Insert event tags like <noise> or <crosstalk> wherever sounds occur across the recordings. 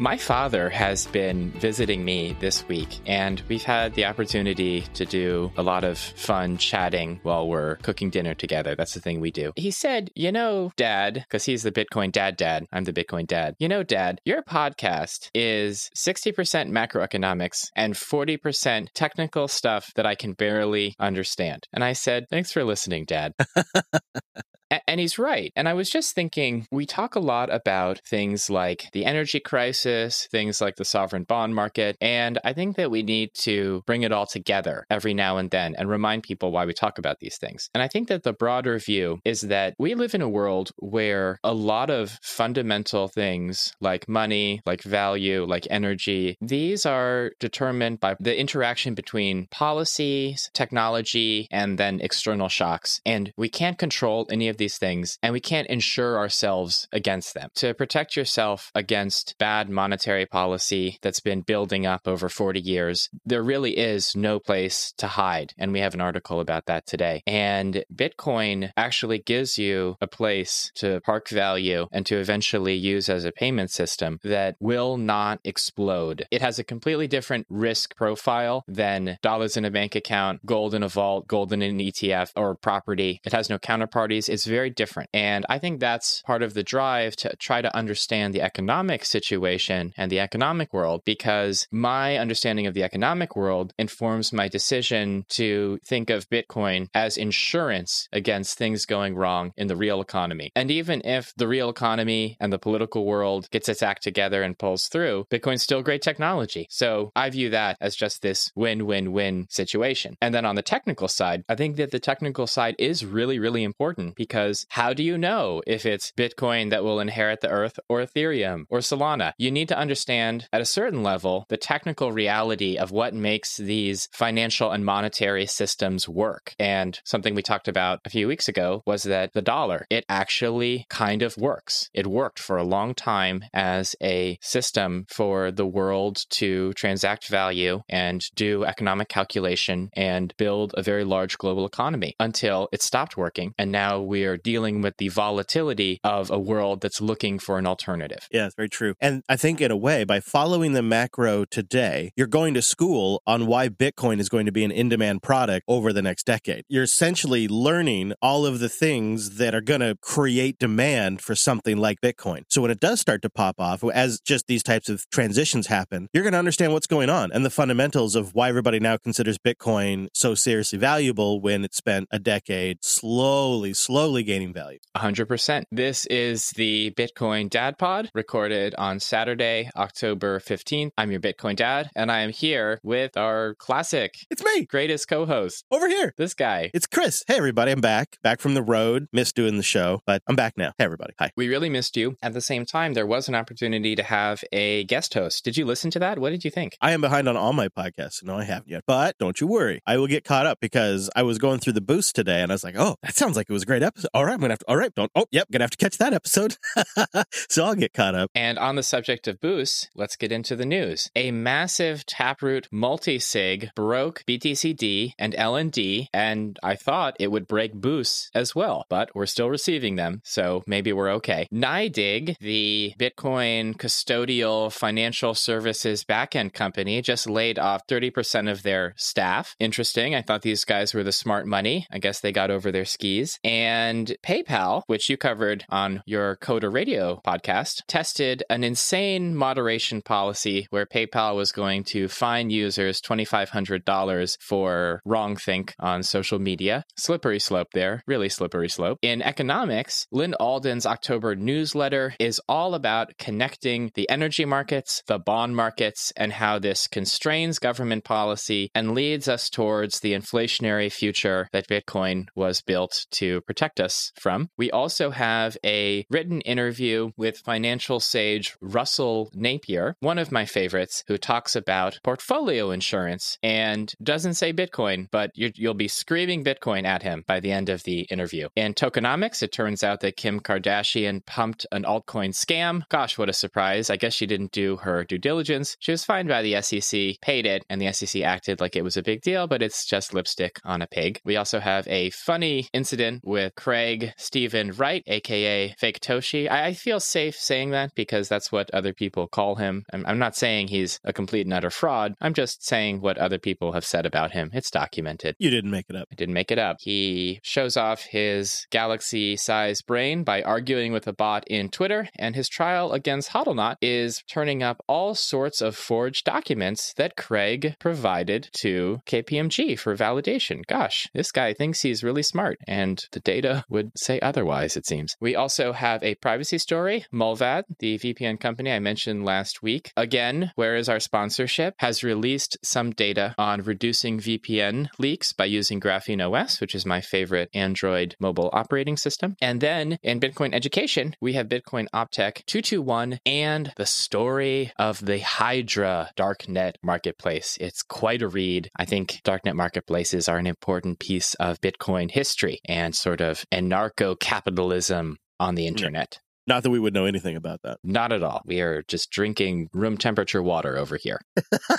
My father has been visiting me this week, and we've had the opportunity to do a lot of fun chatting while we're cooking dinner together. That's the thing we do. He said, You know, Dad, because he's the Bitcoin dad dad, I'm the Bitcoin dad. You know, Dad, your podcast is 60% macroeconomics and 40% technical stuff that I can barely understand. And I said, Thanks for listening, Dad. <laughs> And he's right. And I was just thinking, we talk a lot about things like the energy crisis, things like the sovereign bond market. And I think that we need to bring it all together every now and then and remind people why we talk about these things. And I think that the broader view is that we live in a world where a lot of fundamental things like money, like value, like energy, these are determined by the interaction between policies, technology, and then external shocks. And we can't control any of these things and we can't insure ourselves against them. To protect yourself against bad monetary policy that's been building up over 40 years, there really is no place to hide. And we have an article about that today. And Bitcoin actually gives you a place to park value and to eventually use as a payment system that will not explode. It has a completely different risk profile than dollars in a bank account, gold in a vault, gold in an ETF, or property. It has no counterparties. It's very different. And I think that's part of the drive to try to understand the economic situation and the economic world because my understanding of the economic world informs my decision to think of Bitcoin as insurance against things going wrong in the real economy. And even if the real economy and the political world gets its act together and pulls through, Bitcoin's still great technology. So I view that as just this win win win situation. And then on the technical side, I think that the technical side is really, really important because how do you know if it's Bitcoin that will inherit the earth or Ethereum or Solana? You need to understand at a certain level the technical reality of what makes these financial and monetary systems work. And something we talked about a few weeks ago was that the dollar, it actually kind of works. It worked for a long time as a system for the world to transact value and do economic calculation and build a very large global economy until it stopped working. And now we dealing with the volatility of a world that's looking for an alternative. Yeah, it's very true. And I think, in a way, by following the macro today, you're going to school on why Bitcoin is going to be an in demand product over the next decade. You're essentially learning all of the things that are going to create demand for something like Bitcoin. So when it does start to pop off, as just these types of transitions happen, you're going to understand what's going on and the fundamentals of why everybody now considers Bitcoin so seriously valuable when it spent a decade slowly, slowly gaining value. 100%. This is the Bitcoin Dad Pod recorded on Saturday, October 15th. I'm your Bitcoin Dad, and I am here with our classic. It's me. Greatest co host. Over here. This guy. It's Chris. Hey, everybody. I'm back. Back from the road. Missed doing the show, but I'm back now. Hey, everybody. Hi. We really missed you. At the same time, there was an opportunity to have a guest host. Did you listen to that? What did you think? I am behind on all my podcasts. No, I haven't yet. But don't you worry. I will get caught up because I was going through the boost today and I was like, oh, that sounds like it was a great episode. All right, I'm to have to, all right, don't, oh, yep, to have to catch that episode. <laughs> so I'll get caught up. And on the subject of boosts, let's get into the news. A massive Taproot multi-sig broke BTCD and LND, and I thought it would break boosts as well, but we're still receiving them, so maybe we're okay. NYDIG, the Bitcoin custodial financial services backend company, just laid off 30% of their staff. Interesting. I thought these guys were the smart money. I guess they got over their skis. And PayPal, which you covered on your Coda Radio podcast, tested an insane moderation policy where PayPal was going to fine users $2,500 for wrongthink on social media. Slippery slope there, really slippery slope. In economics, Lyn Alden's October newsletter is all about connecting the energy markets, the bond markets, and how this constrains government policy and leads us towards the inflationary future that Bitcoin was built to protect us from. We also have a written interview with financial sage Russell Napier, one of my favorites, who talks about portfolio insurance and doesn't say Bitcoin, but you will be screaming Bitcoin at him by the end of the interview. In tokenomics, it turns out that Kim Kardashian pumped an altcoin scam. Gosh, what a surprise. I guess she didn't do her due diligence. She was fined by the SEC, paid it, and the SEC acted like it was a big deal, but it's just lipstick on a pig. We also have a funny incident with Craig Stephen Wright, aka Faketoshi. I, I, feel safe saying that because that's what other people call him. I'm, I'm not saying he's a complete and utter fraud. I'm just saying what other people have said about him. It's documented. You didn't make it up. I didn't make it up. He shows off his galaxy sized brain by arguing with a bot in Twitter, and his trial against Hodlnaut is turning up all sorts of forged documents that Craig provided to KPMG for validation. Gosh, this guy thinks he's really smart, and the data would say otherwise, it seems. We also have a privacy story. Mullvad, the VPN company I mentioned last week, again, where is our sponsorship, has released some data on reducing VPN leaks by using GrapheneOS, which is my favorite Android mobile operating system. And then in Bitcoin education, we have Bitcoin Optech 221 and the story of the Hydra darknet marketplace. It's quite a read. I think darknet marketplaces are an important piece of Bitcoin history and sort of anarcho capitalism on the internet. Not that we would know anything about that. Not at all. We are just drinking room temperature water over here.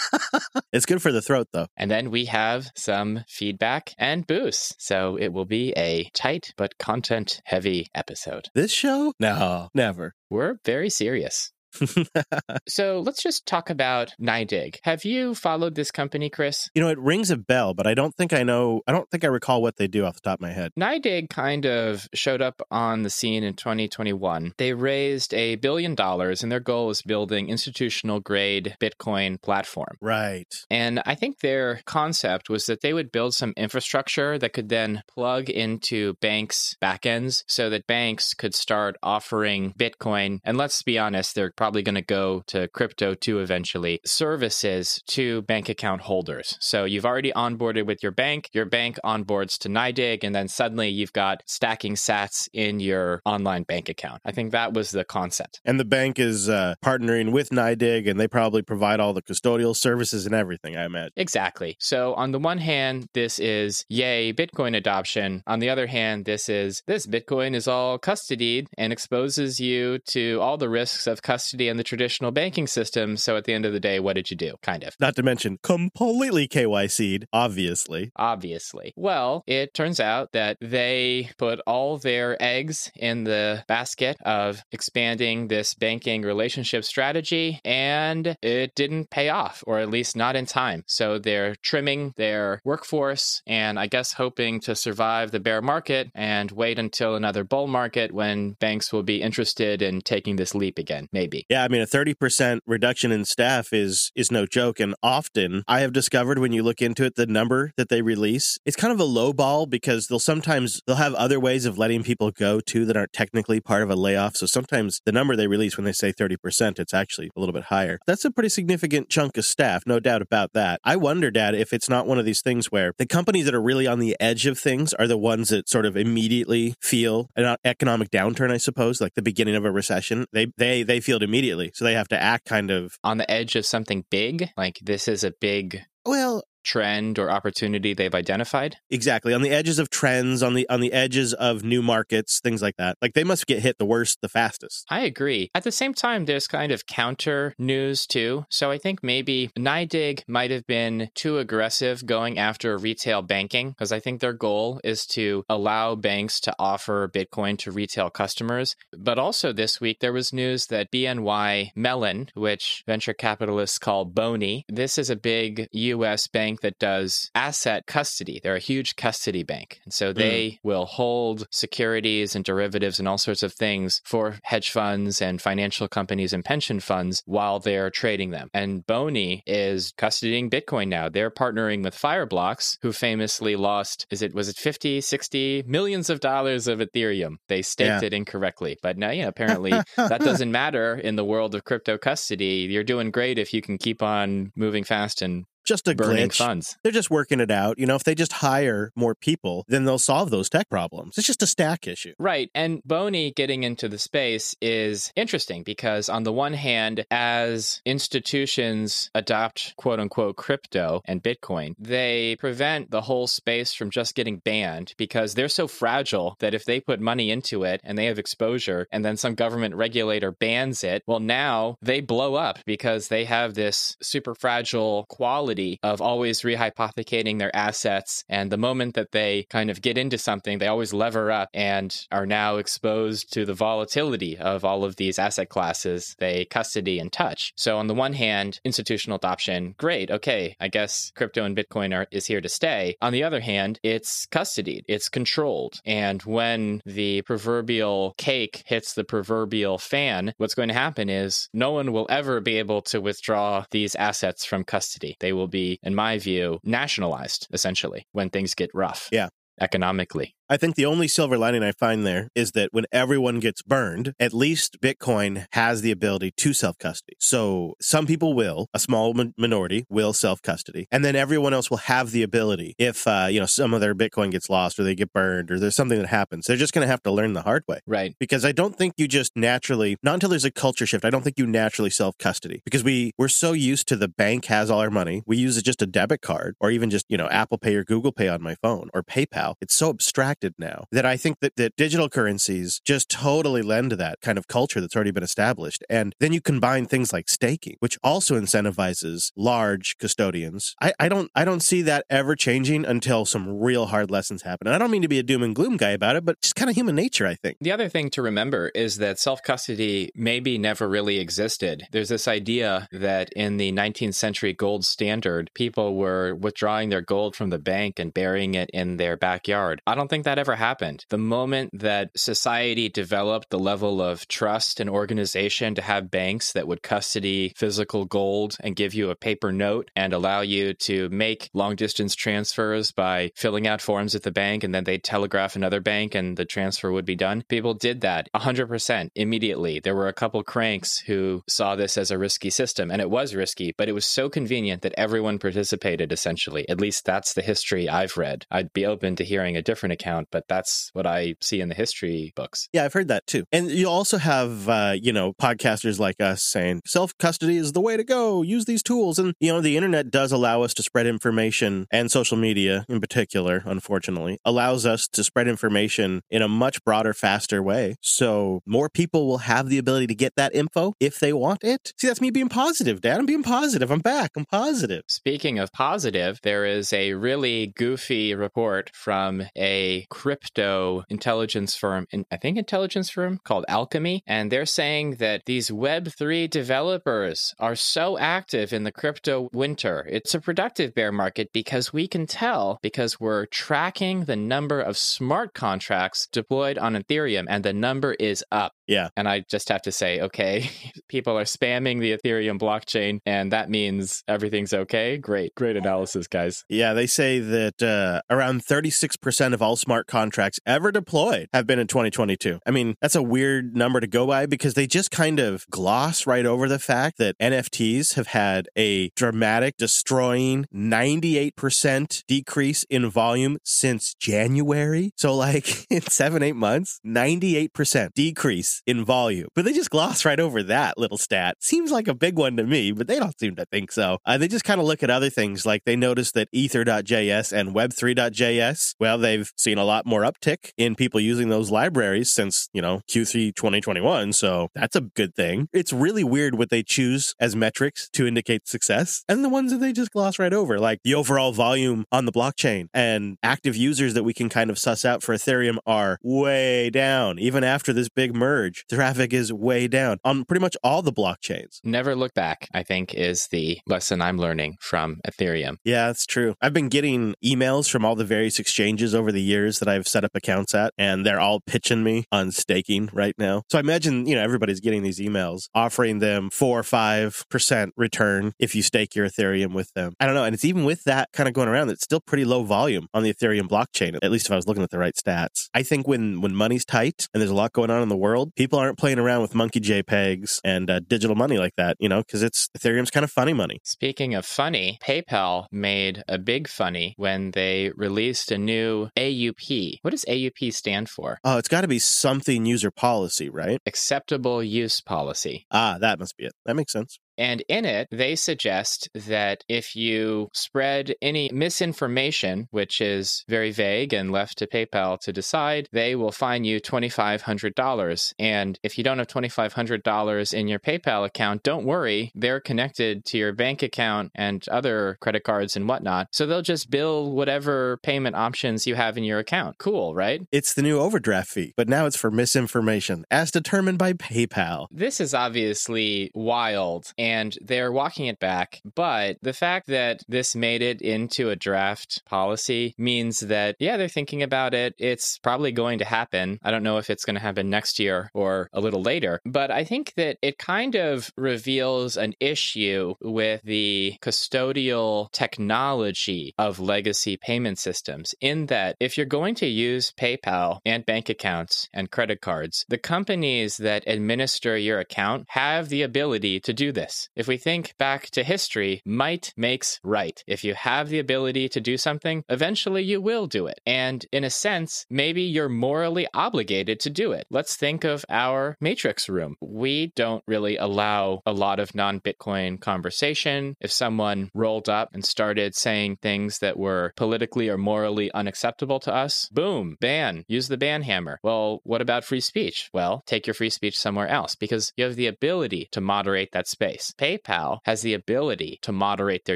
<laughs> it's good for the throat, though. And then we have some feedback and boosts. So it will be a tight but content heavy episode. This show? No, never. We're very serious. <laughs> so let's just talk about NYDIG. Have you followed this company, Chris? You know, it rings a bell, but I don't think I know, I don't think I recall what they do off the top of my head. NYDIG kind of showed up on the scene in 2021. They raised a billion dollars, and their goal is building institutional grade Bitcoin platform. Right. And I think their concept was that they would build some infrastructure that could then plug into banks' backends so that banks could start offering Bitcoin. And let's be honest, they're probably going to go to crypto too eventually, services to bank account holders. So you've already onboarded with your bank, your bank onboards to NYDIG, and then suddenly you've got stacking sats in your online bank account. I think that was the concept. And the bank is uh, partnering with NYDIG, and they probably provide all the custodial services and everything, I imagine. Exactly. So on the one hand, this is yay Bitcoin adoption. On the other hand, this is this Bitcoin is all custodied and exposes you to all the risks of custody custody and the traditional banking system. So at the end of the day, what did you do? Kind of. Not to mention completely KYC'd, obviously. Obviously. Well, it turns out that they put all their eggs in the basket of expanding this banking relationship strategy, and it didn't pay off, or at least not in time. So they're trimming their workforce and I guess hoping to survive the bear market and wait until another bull market when banks will be interested in taking this leap again, maybe. Yeah, I mean a 30% reduction in staff is is no joke and often I have discovered when you look into it the number that they release, it's kind of a low ball because they'll sometimes they'll have other ways of letting people go too that aren't technically part of a layoff. So sometimes the number they release when they say 30%, it's actually a little bit higher. That's a pretty significant chunk of staff, no doubt about that. I wonder, Dad, if it's not one of these things where the companies that are really on the edge of things are the ones that sort of immediately feel an economic downturn, I suppose, like the beginning of a recession. They they they feel it immediately. So they have to act kind of on the edge of something big. Like this is a big well, trend or opportunity they've identified? Exactly on the edges of trends on the on the edges of new markets things like that. Like they must get hit the worst the fastest. I agree. At the same time there's kind of counter news too. So i think maybe NYDIG might have been too aggressive going after retail banking because i think their goal is to allow banks to offer bitcoin to retail customers. But also this week there was news that bny mellon which venture capitalists call bony this is a big us bank bank that does asset custody. They're a huge custody bank. And so they mm. will hold securities and derivatives and all sorts of things for hedge funds and financial companies and pension funds while they're trading them. And BNY is custodying Bitcoin now. They're partnering with Fireblocks, who famously lost, is it, was it 50, 60 millions of dollars of Ethereum? They staked yeah. it incorrectly. But now, yeah, apparently <laughs> that doesn't matter in the world of crypto custody. You're doing great if you can keep on moving fast and just a burning glitch. funds. They're just working it out. You know, if they just hire more people, then they'll solve those tech problems. It's just a stack issue. Right. And BNY getting into the space is interesting because, on the one hand, as institutions adopt quote unquote crypto and Bitcoin, they prevent the whole space from just getting banned because they're so fragile that if they put money into it and they have exposure and then some government regulator bans it, well, now they blow up because they have this super fragile quality of always rehypothecating their assets. And the moment that they kind of get into something, they always lever up and are now exposed to the volatility of all of these asset classes they custody and touch. So, on the one hand, institutional adoption, great, okay, I guess crypto and Bitcoin are, is here to stay. On the other hand, it's custodied, it's controlled. And when the proverbial cake hits the proverbial fan, what's going to happen is no one will ever be able to withdraw these assets from custody. They will be, in my view, nationalized essentially when things get rough. Yeah. Economically. I think the only silver lining I find there is that when everyone gets burned, at least Bitcoin has the ability to self custody. So some people will, a small minority will self custody, and then everyone else will have the ability if uh, you know some of their Bitcoin gets lost or they get burned or there's something that happens. They're just going to have to learn the hard way, right? Because I don't think you just naturally, not until there's a culture shift. I don't think you naturally self custody because we we're so used to the bank has all our money. We use it just a debit card or even just you know Apple Pay or Google Pay on my phone or PayPal. It's so abstracted now that I think that, that digital currencies just totally lend to that kind of culture that's already been established. And then you combine things like staking, which also incentivizes large custodians. I, I don't I don't see that ever changing until some real hard lessons happen. And I don't mean to be a doom and gloom guy about it, but just kind of human nature, I think. The other thing to remember is that self custody maybe never really existed. There's this idea that in the 19th century gold standard, people were withdrawing their gold from the bank and burying it in their backyard. I don't think that ever happened. The moment that society developed the level of trust and organization to have banks that would custody physical gold and give you a paper note and allow you to make long distance transfers by filling out forms at the bank and then they'd telegraph another bank and the transfer would be done, people did that 100% immediately. There were a couple cranks who saw this as a risky system, and it was risky, but it was so convenient that everyone participated essentially. At least that's the history I've read. I'd be open to hearing a different account but that's what I see in the history books. Yeah, I've heard that too. And you also have, uh, you know, podcasters like us saying self custody is the way to go. Use these tools. And, you know, the internet does allow us to spread information and social media in particular, unfortunately, allows us to spread information in a much broader, faster way. So more people will have the ability to get that info if they want it. See, that's me being positive, Dad. I'm being positive. I'm back. I'm positive. Speaking of positive, there is a really goofy report from a crypto intelligence firm, I think intelligence firm called Alchemy, and they're saying that these Web3 developers are so active in the crypto winter. It's a productive bear market because we can tell because we're tracking the number of smart contracts deployed on Ethereum and the number is up. Yeah. And I just have to say, okay, <laughs> people are spamming the Ethereum blockchain and that means everything's okay. Great. Great analysis, guys. Yeah, they say that uh, around 36% of all smart contracts ever deployed have been in 2022. I mean, that's a weird number to go by because they just kind of gloss right over the fact that NFTs have had a dramatic, destroying 98% decrease in volume since January. So, like <laughs> in seven, eight months, 98% decrease in volume. But they just gloss right over that little stat. Seems like a big one to me, but they don't seem to think so. Uh, they just kind of look at other things like they notice that Ethers.js and Web3.js, well, they've seen a lot more uptick in people using those libraries since, you know, Q3 2021. So that's a good thing. It's really weird what they choose as metrics to indicate success and the ones that they just gloss right over, like the overall volume on the blockchain and active users that we can kind of suss out for Ethereum are way down. Even after this big merge, traffic is way down on pretty much all the blockchains. Never look back, I think, is the lesson I'm learning from Ethereum. Yeah, that's true. I've been getting emails from all the various exchanges over the years that I've set up accounts at, and they're all pitching me on staking right now. So I imagine, you know, everybody's getting these emails offering them four or five percent return if you stake your Ethereum with them. I don't know. And it's even with that kind of going around, it's still pretty low volume on the Ethereum blockchain, at least if I was looking at the right stats. I think when when money's tight and there's a lot going on in the world, people aren't playing around with monkey JPEGs and uh, digital money like that, you know, because it's Ethereum's kind of funny money. Speaking of funny, PayPal made a big funny when they released a new AUP. What does AUP stand for? Oh, it's got to be something user policy, right? Acceptable use policy. Ah, that must be it. That makes sense. And in it, they suggest that if you spread any misinformation, which is very vague and left to PayPal to decide, they will fine you $2,500. And if you don't have $2,500 in your PayPal account, don't worry, they're connected to your bank account and other credit cards and whatnot. So they'll just bill whatever payment options you have in your account. Cool, right? It's the new overdraft fee, but now it's for misinformation as determined by PayPal. This is obviously wild and they're walking it back. But the fact that this made it into a draft policy means that, yeah, they're thinking about it. It's probably going to happen. I don't know if it's going to happen next year or a little later, but I think that it kind of reveals an issue with the custodial technology of legacy payment systems in that if you're going to use PayPal and bank accounts and credit cards, the companies that administer your account have the ability to do this. If we think back to history, might makes right. If you have the ability to do something, eventually you will do it. And in a sense, maybe you're morally obligated to do it. Let's think of our matrix room. We don't really allow a lot of non Bitcoin conversation. If someone rolled up and started saying things that were politically or morally unacceptable to us, boom, ban, use the ban hammer. Well, what about free speech? Well, take your free speech somewhere else because you have the ability to moderate that space. PayPal has the ability to moderate their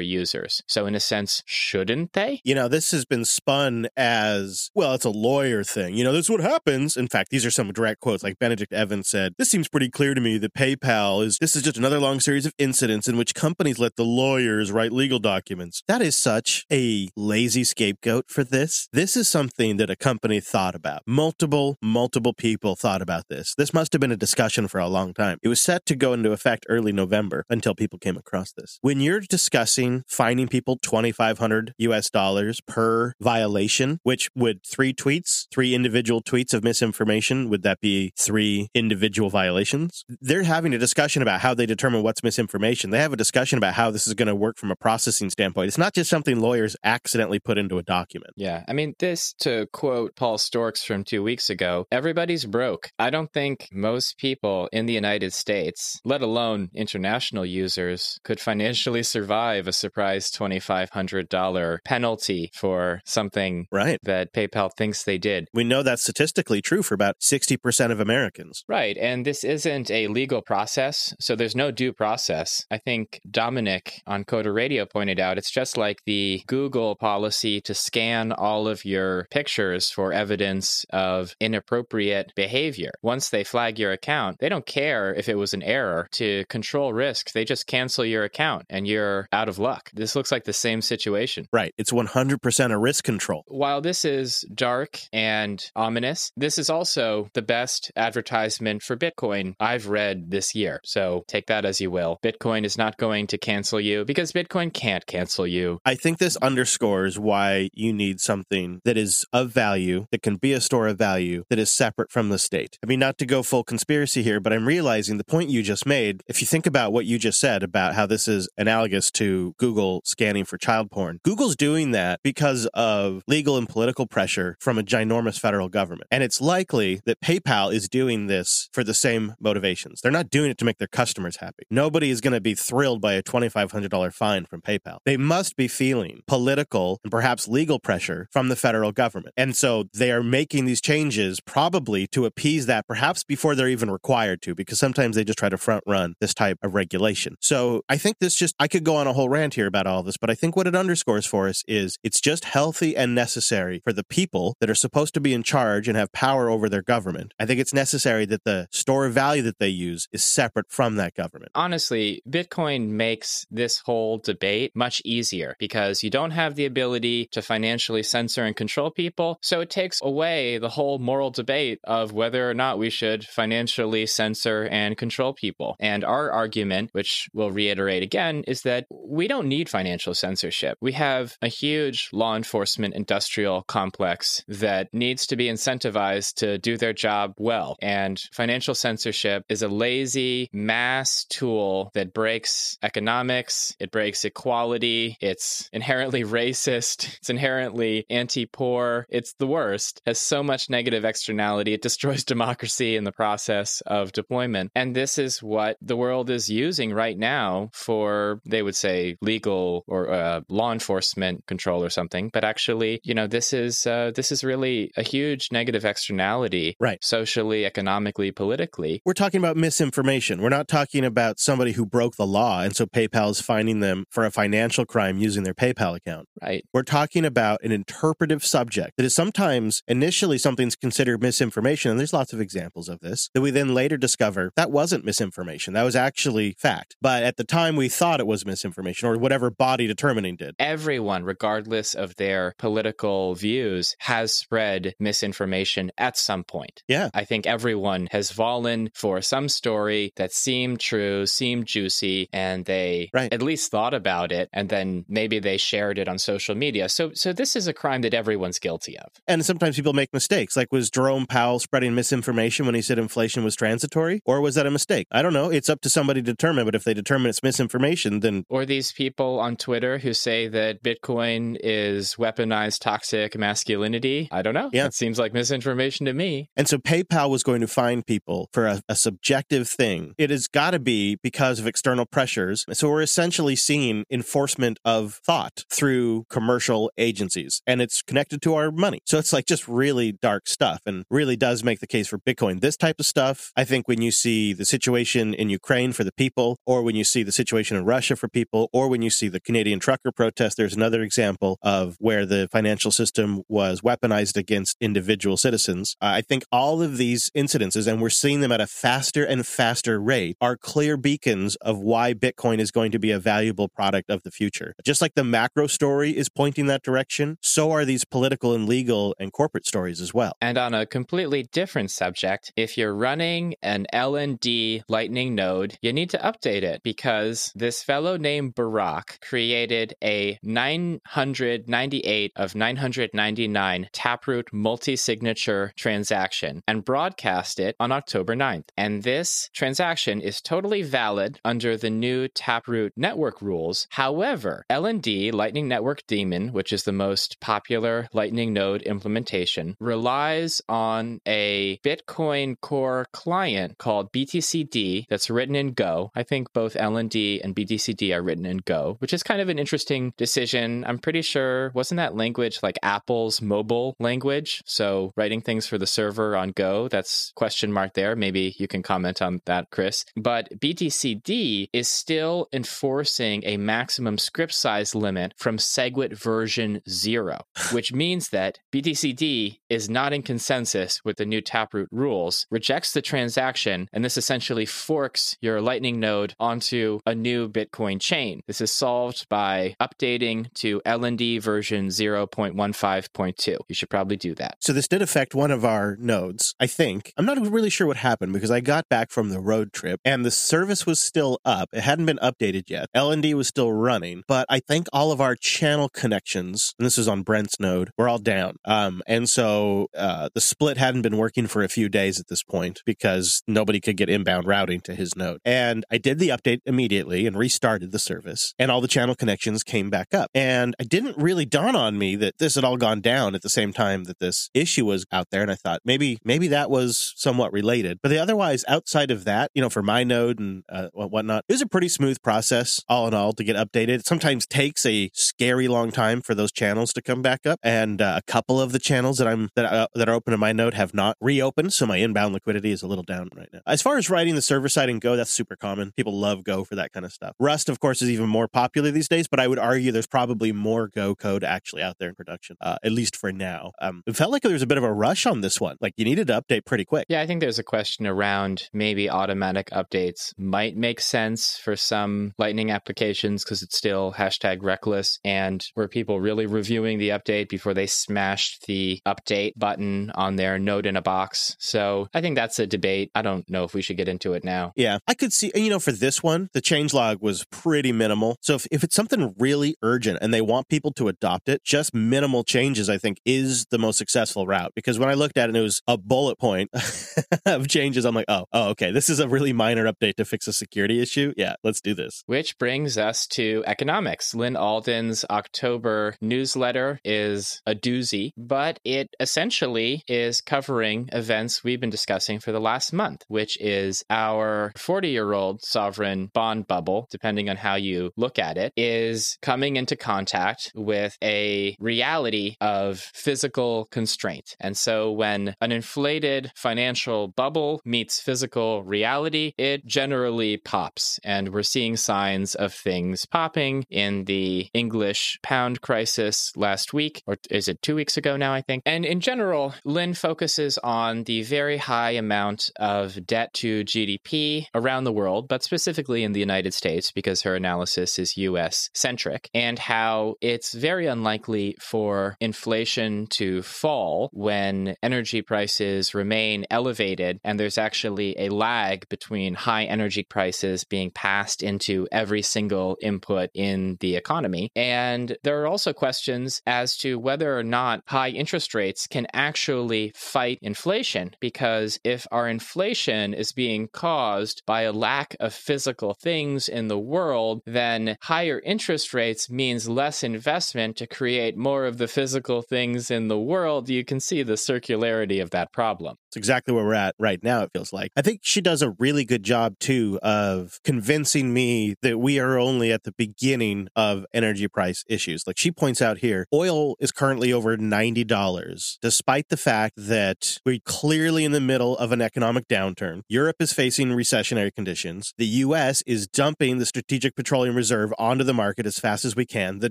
users. So, in a sense, shouldn't they? You know, this has been spun as well, it's a lawyer thing. You know, this is what happens. In fact, these are some direct quotes. Like Benedict Evans said, This seems pretty clear to me that PayPal is this is just another long series of incidents in which companies let the lawyers write legal documents. That is such a lazy scapegoat for this. This is something that a company thought about. Multiple, multiple people thought about this. This must have been a discussion for a long time. It was set to go into effect early November until people came across this. When you're discussing finding people 2500 US dollars per violation, which would three tweets, three individual tweets of misinformation, would that be three individual violations? They're having a discussion about how they determine what's misinformation. They have a discussion about how this is going to work from a processing standpoint. It's not just something lawyers accidentally put into a document. Yeah. I mean, this, to quote Paul Storks from two weeks ago, everybody's broke. I don't think most people in the United States, let alone international users, could financially survive a surprise $2,500 penalty for something right. that PayPal thinks they did. We know that's statistically true for about 60% of Americans. Right. And this isn't a legal process, so there's no due process. I think Dominic on Coda Radio pointed out it's just like the Google policy to scan all of your pictures for evidence of inappropriate behavior. Once they flag your account, they don't care if it was an error. To control risk, they just cancel your account and you're out of luck. This looks like the same situation. Right. It's 100% a risk control. While this is dark and ominous, this is also the best advertisement for Bitcoin I've read this year. So take that as you will. Bitcoin is not going to cancel you because Bitcoin can't cancel you. I think this underscores why you need something that is of value, that can be a store of value, that is separate from the state. I mean, not to go full conspiracy here, but I'm realizing the point you just made. If you think about what you just said about how this is analogous to Google scanning for child porn, Google's doing that because of legal and political pressure from a ginormous federal government. And it's likely that PayPal is doing this for the same motivations. They're not doing it to make their customers happy. Nobody is going to be thrilled by a $2,500 fine from PayPal. They must be feeling political and perhaps legal pressure from the federal government. And so they are making these changes probably to appease that, perhaps before they're even required to, because sometimes they just try to front run this type of regulation. So I think this just, I could go on a whole rant here about all this, but I think what it underscores for us is it's just healthy and necessary for the people that are supposed to be in charge and have power over their government. I think it's necessary that the store of value that they use is separate from that government. Honestly, Bitcoin makes this whole debate much easier because you don't have the ability to financially censor and control people. So it takes away the whole moral debate of whether or not we should financially censor and control people. And our argument, which we'll reiterate again, is that we don't need financial censorship. We have a huge law enforcement industrial complex that needs to be incentivized to do their job well. And financial censorship is a lazy mass tool that breaks economics, it breaks equality, it's inherently <laughs> racist, it's inherently anti poor, it's the worst, has so much negative externality, it destroys <laughs> democracy in the process of deployment. And this is what the world is using using right now for, they would say, legal or uh, law enforcement control or something. But actually, you know, this is uh, this is really a huge negative externality, right? Socially, economically, politically. We're talking about misinformation. We're not talking about somebody who broke the law, and so PayPal is finding them for a financial crime using their PayPal account. Right. We're talking about an interpretive subject that is sometimes initially something's considered misinformation, and there's lots of examples of this that we then later discover that wasn't misinformation. That was actually fact. But at the time, we thought it was misinformation, or whatever body determining did. Everyone, regardless of their political views, has spread misinformation at some point. Yeah. I think everyone has fallen for some story that seemed true, seemed juicy, and they right. at least thought about it, and then maybe they shared it on social media. So, so this is a crime that everyone's guilty of. And sometimes people make mistakes. Like, was Jerome Powell spreading misinformation when he said inflation was transitory, or was that a mistake? I don't know. It's up to somebody to determine. But if they determine it's misinformation, then or these people on Twitter who say that Bitcoin is weaponized toxic masculinity. I don't know. Yeah, it seems like misinformation to me. And so PayPal was going to fine people for a, a subjective thing. It has got to be because of external pressures. So we're essentially seeing enforcement of thought through commercial agencies, and it's connected to our money. So it's like just really dark stuff, and really does make the case for Bitcoin. This type of stuff, I think, when you see the situation in Ukraine for the people, or when you see the situation in Russia for people, or when you see the Canadian trucker protest, there's another example of where the financial system was weaponized against individual citizens. I think all of these incidences, and we're seeing them at a faster and faster rate, are clear beacons of why Bitcoin is going to be a valuable product of the future. Just like the macro story is pointing that direction, so are these political and legal and corporate stories as well. And on a completely different subject, if you're running an LND Lightning node, you need to update it because this fellow named Burak created a 998 of 999 Taproot multi signature transaction and broadcast it on October 9th. And this transaction is totally valid under the new Taproot network rules. However, LND, Lightning Network Daemon, which is the most popular Lightning node implementation, relies on a Bitcoin Core client called BTCD that's written in Go. I think both LND and BTCD are written in Go, which is kind of an interesting decision. I'm pretty sure, wasn't that language like Apple's mobile language? So writing things for the server on Go, that's question mark there. Maybe you can comment on that, Chris. But BTCD is still enforcing a maximum script size limit from SegWit version 0, which means that BTCD is not in consensus with the new Taproot rules, rejects the transaction, and this essentially forks your Lightning node onto a new Bitcoin chain. This is solved by updating to LND version 0.15.2. You should probably do that. So this did affect one of our nodes, I think. I'm not really sure what happened because I got back from the road trip and the service was still up. It hadn't been updated yet. LND was still running, but I think all of our channel connections, and this is on Brent's node, were all down. Um, and so uh, the split hadn't been working for a few days at this point because nobody could get inbound routing to his node. And I did the update immediately and restarted the service, and all the channel connections came back up. And it didn't really dawn on me that this had all gone down at the same time that this issue was out there. And I thought maybe maybe that was somewhat related. But the otherwise, outside of that, you know, for my node and uh, whatnot, it was a pretty smooth process all in all to get updated. It sometimes takes a scary long time for those channels to come back up, and uh, a couple of the channels that I'm that uh, that are open in my node have not reopened, so my inbound liquidity is a little down right now. As far as writing the server side and Go, that's super common. People love Go for that kind of stuff. Rust, of course, is even more popular these days, but I would argue there's probably more Go code actually out there in production, uh, at least for now. Um, it felt like there was a bit of a rush on this one. Like you needed to update pretty quick. Yeah, I think there's a question around maybe automatic updates might make sense for some Lightning applications because it's still hashtag reckless and were people really reviewing the update before they smashed the update button on their node in a box. So I think that's a debate. I don't know if we should get into it now. Yeah, I could see, you know, for this one, the changelog was pretty minimal. So if, if it's something really urgent and they want people to adopt it, just minimal changes, I think, is the most successful route. Because when I looked at it, it was a bullet point <laughs> of changes. I'm like, oh, oh, okay, this is a really minor update to fix a security issue. Yeah, let's do this. Which brings us to economics. Lyn Alden's October newsletter is a doozy, but it essentially is covering events we've been discussing for the last month, which is our 40 year old world sovereign bond bubble, depending on how you look at it, is coming into contact with a reality of physical constraint. And so when an inflated financial bubble meets physical reality, it generally pops. And we're seeing signs of things popping in the English pound crisis last week, or is it two weeks ago now, I think? And in general, Lyn focuses on the very high amount of debt to GDP around the world, but specifically in the United States, because her analysis is US centric, and how it's very unlikely for inflation to fall when energy prices remain elevated and there's actually a lag between high energy prices being passed into every single input in the economy. And there are also questions as to whether or not high interest rates can actually fight inflation, because if our inflation is being caused by a lack of physical things in the world, then higher interest rates means less investment to create more of the physical things in the world. You can see the circularity of that problem. It's exactly where we're at right now, it feels like. I think she does a really good job, too, of convincing me that we are only at the beginning of energy price issues. Like she points out here, oil is currently over $90, despite the fact that we're clearly in the middle of an economic downturn. Europe is facing recessionary conditions. The US is dumping the Strategic Petroleum Reserve onto the market as fast as we can. The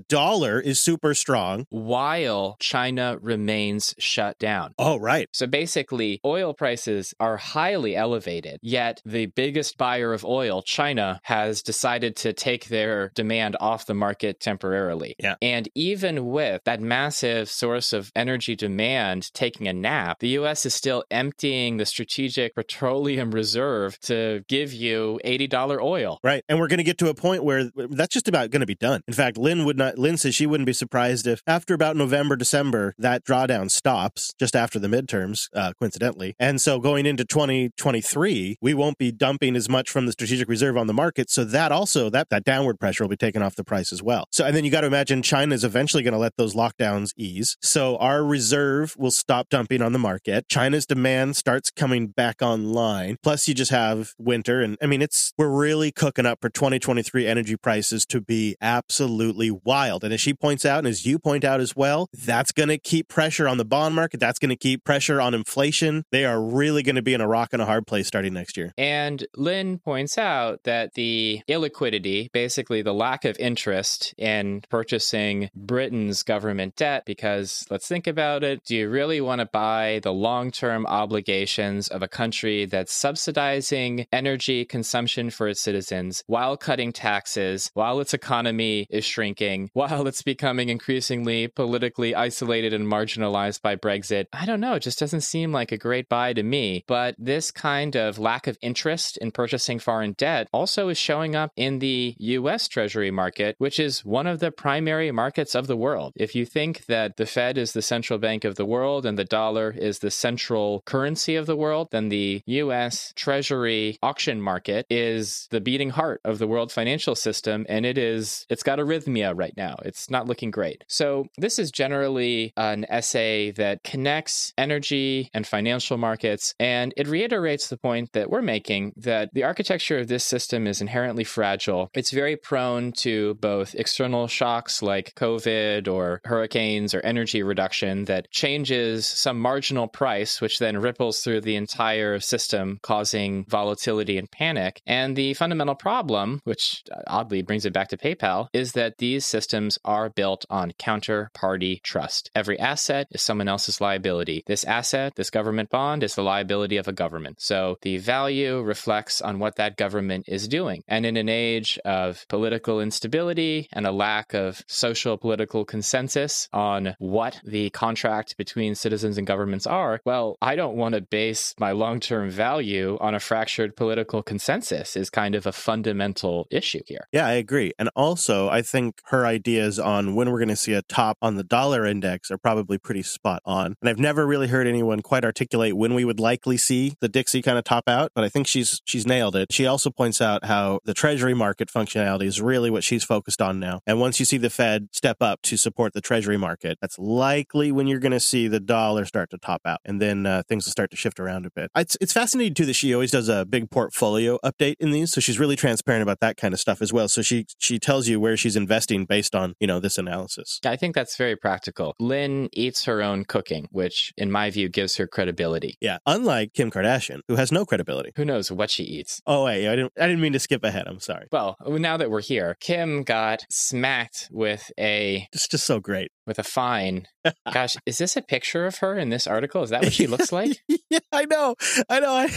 dollar is super strong. While China remains shut down. Oh, right. So basically, oil prices are highly elevated, yet the biggest buyer of oil, China, has decided to take their demand off the market temporarily. Yeah. And even with that massive source of energy demand taking a nap, the US is still emptying the strategic petroleum reserve to give you $80 oil. Right. And we're going to get to a point where that's just about going to be done. In fact, Lyn would not Lyn says she wouldn't be surprised if after about November, December, that drawdown stops just after the midterms, uh, coincidentally. And so going into 2023, we won't be dumping as much from the strategic reserve on the market. So that also that that downward pressure will be taken off the price as well. So and then you got to imagine China is eventually going to let those lockdowns ease. So our reserve will stop dumping on the market. China's demand starts coming back online. Plus you just have winter and I mean it's we're really cooking up for 2023 energy prices to be absolutely wild. And as she points out and as you point out as well, that's going to keep pressure on the bond market. That's going to keep pressure on inflation. They are really going to be in a rock and a hard place starting next year. And Lyn points out that the illiquidity, basically the lack of interest in purchasing Britain's government debt, because let's think about it. Do you really want to buy the long term obligations of a country that's subsidizing energy consumption for its citizens while cutting taxes, while its economy is shrinking, <laughs> while it's becoming increasingly politically isolated and marginalized by Brexit? I don't know. It just doesn't seem like a great buy to me. But this kind of lack of interest in purchasing foreign debt also is showing up in the US Treasury market, which is one of the primary markets of the world. If you think that the Fed is the central bank of the world and the dollar is the central currency of the world, then the US Treasury auction market is the beating heart of the world financial system and it is it's got arrhythmia right now. It's not looking great. So this is generally an essay that connects energy and financial markets and it reiterates the point that we're making that the architecture of this system is inherently fragile. It's very prone to both external shocks like COVID or hurricanes or energy reduction that changes some marginal price, which then ripples through the entire system, causing volatility and panic. And the fundamental problem, which uh, oddly brings it back to PayPal, is that these systems are built on counterparty trust. Every asset is someone else's liability. This asset, this government bond, is the liability of a government. So the value reflects on what that government is doing. And in an age of political instability and a lack of social political consensus on what the contract between citizens and governments are, well, I don't want to base my long term value on a fractured political consensus, is kind of a fundamental issue here. Yeah, I agree. And also, I think her ideas on when we're going to see a top on the dollar index are probably pretty spot on. And I've never really heard anyone quite articulate when we would likely see the DXY kind of top out, but I think she's she's nailed it. She also points out how the treasury market functionality is really what she's focused on now. And once you see the Fed step up to support the treasury market, that's likely when you're going to see the dollar start to top out, and then uh, things will start to shift around a bit. It's it's fascinating too that she always does a big portfolio update in these, so she's really transparent about that kind of stuff as well. So she she tells you where she's investing based on you know this analysis. I think that's very practical. Lyn eats her own cooking, which in my view gives her credibility. Yeah, unlike Kim Kardashian, who has no credibility. Who knows what she eats? Oh wait, I didn't I didn't mean to skip ahead. I'm sorry. Well, now that we're here, Kim got smacked with a It's just so great. with a fine. <laughs> Gosh, is this a picture of her in this article? Is that what she looks <laughs> like? yeah, I know. I know. <laughs> I,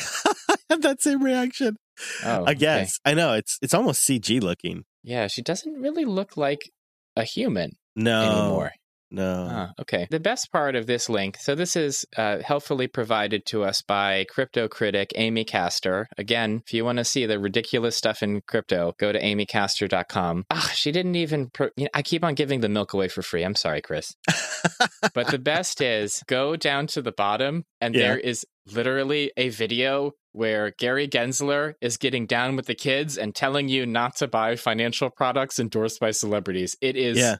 I had that same reaction. Oh, I okay. guess. I know. It's it's almost CG looking. Yeah, she doesn't really look like a human No. anymore. No. Ah, okay. The best part of this link, so this is uh, helpfully provided to us by crypto critic Amy Castor. Again, if you want to see the ridiculous stuff in crypto, go to amycastor.com. Ah, she didn't even. Pro- you know, I keep on giving the milk away for free. I'm sorry, Chris. <laughs> but the best is go down to the bottom, and Yeah. there is literally a video where Gary Gensler is getting down with the kids and telling you not to buy financial products endorsed by celebrities. It is Yeah.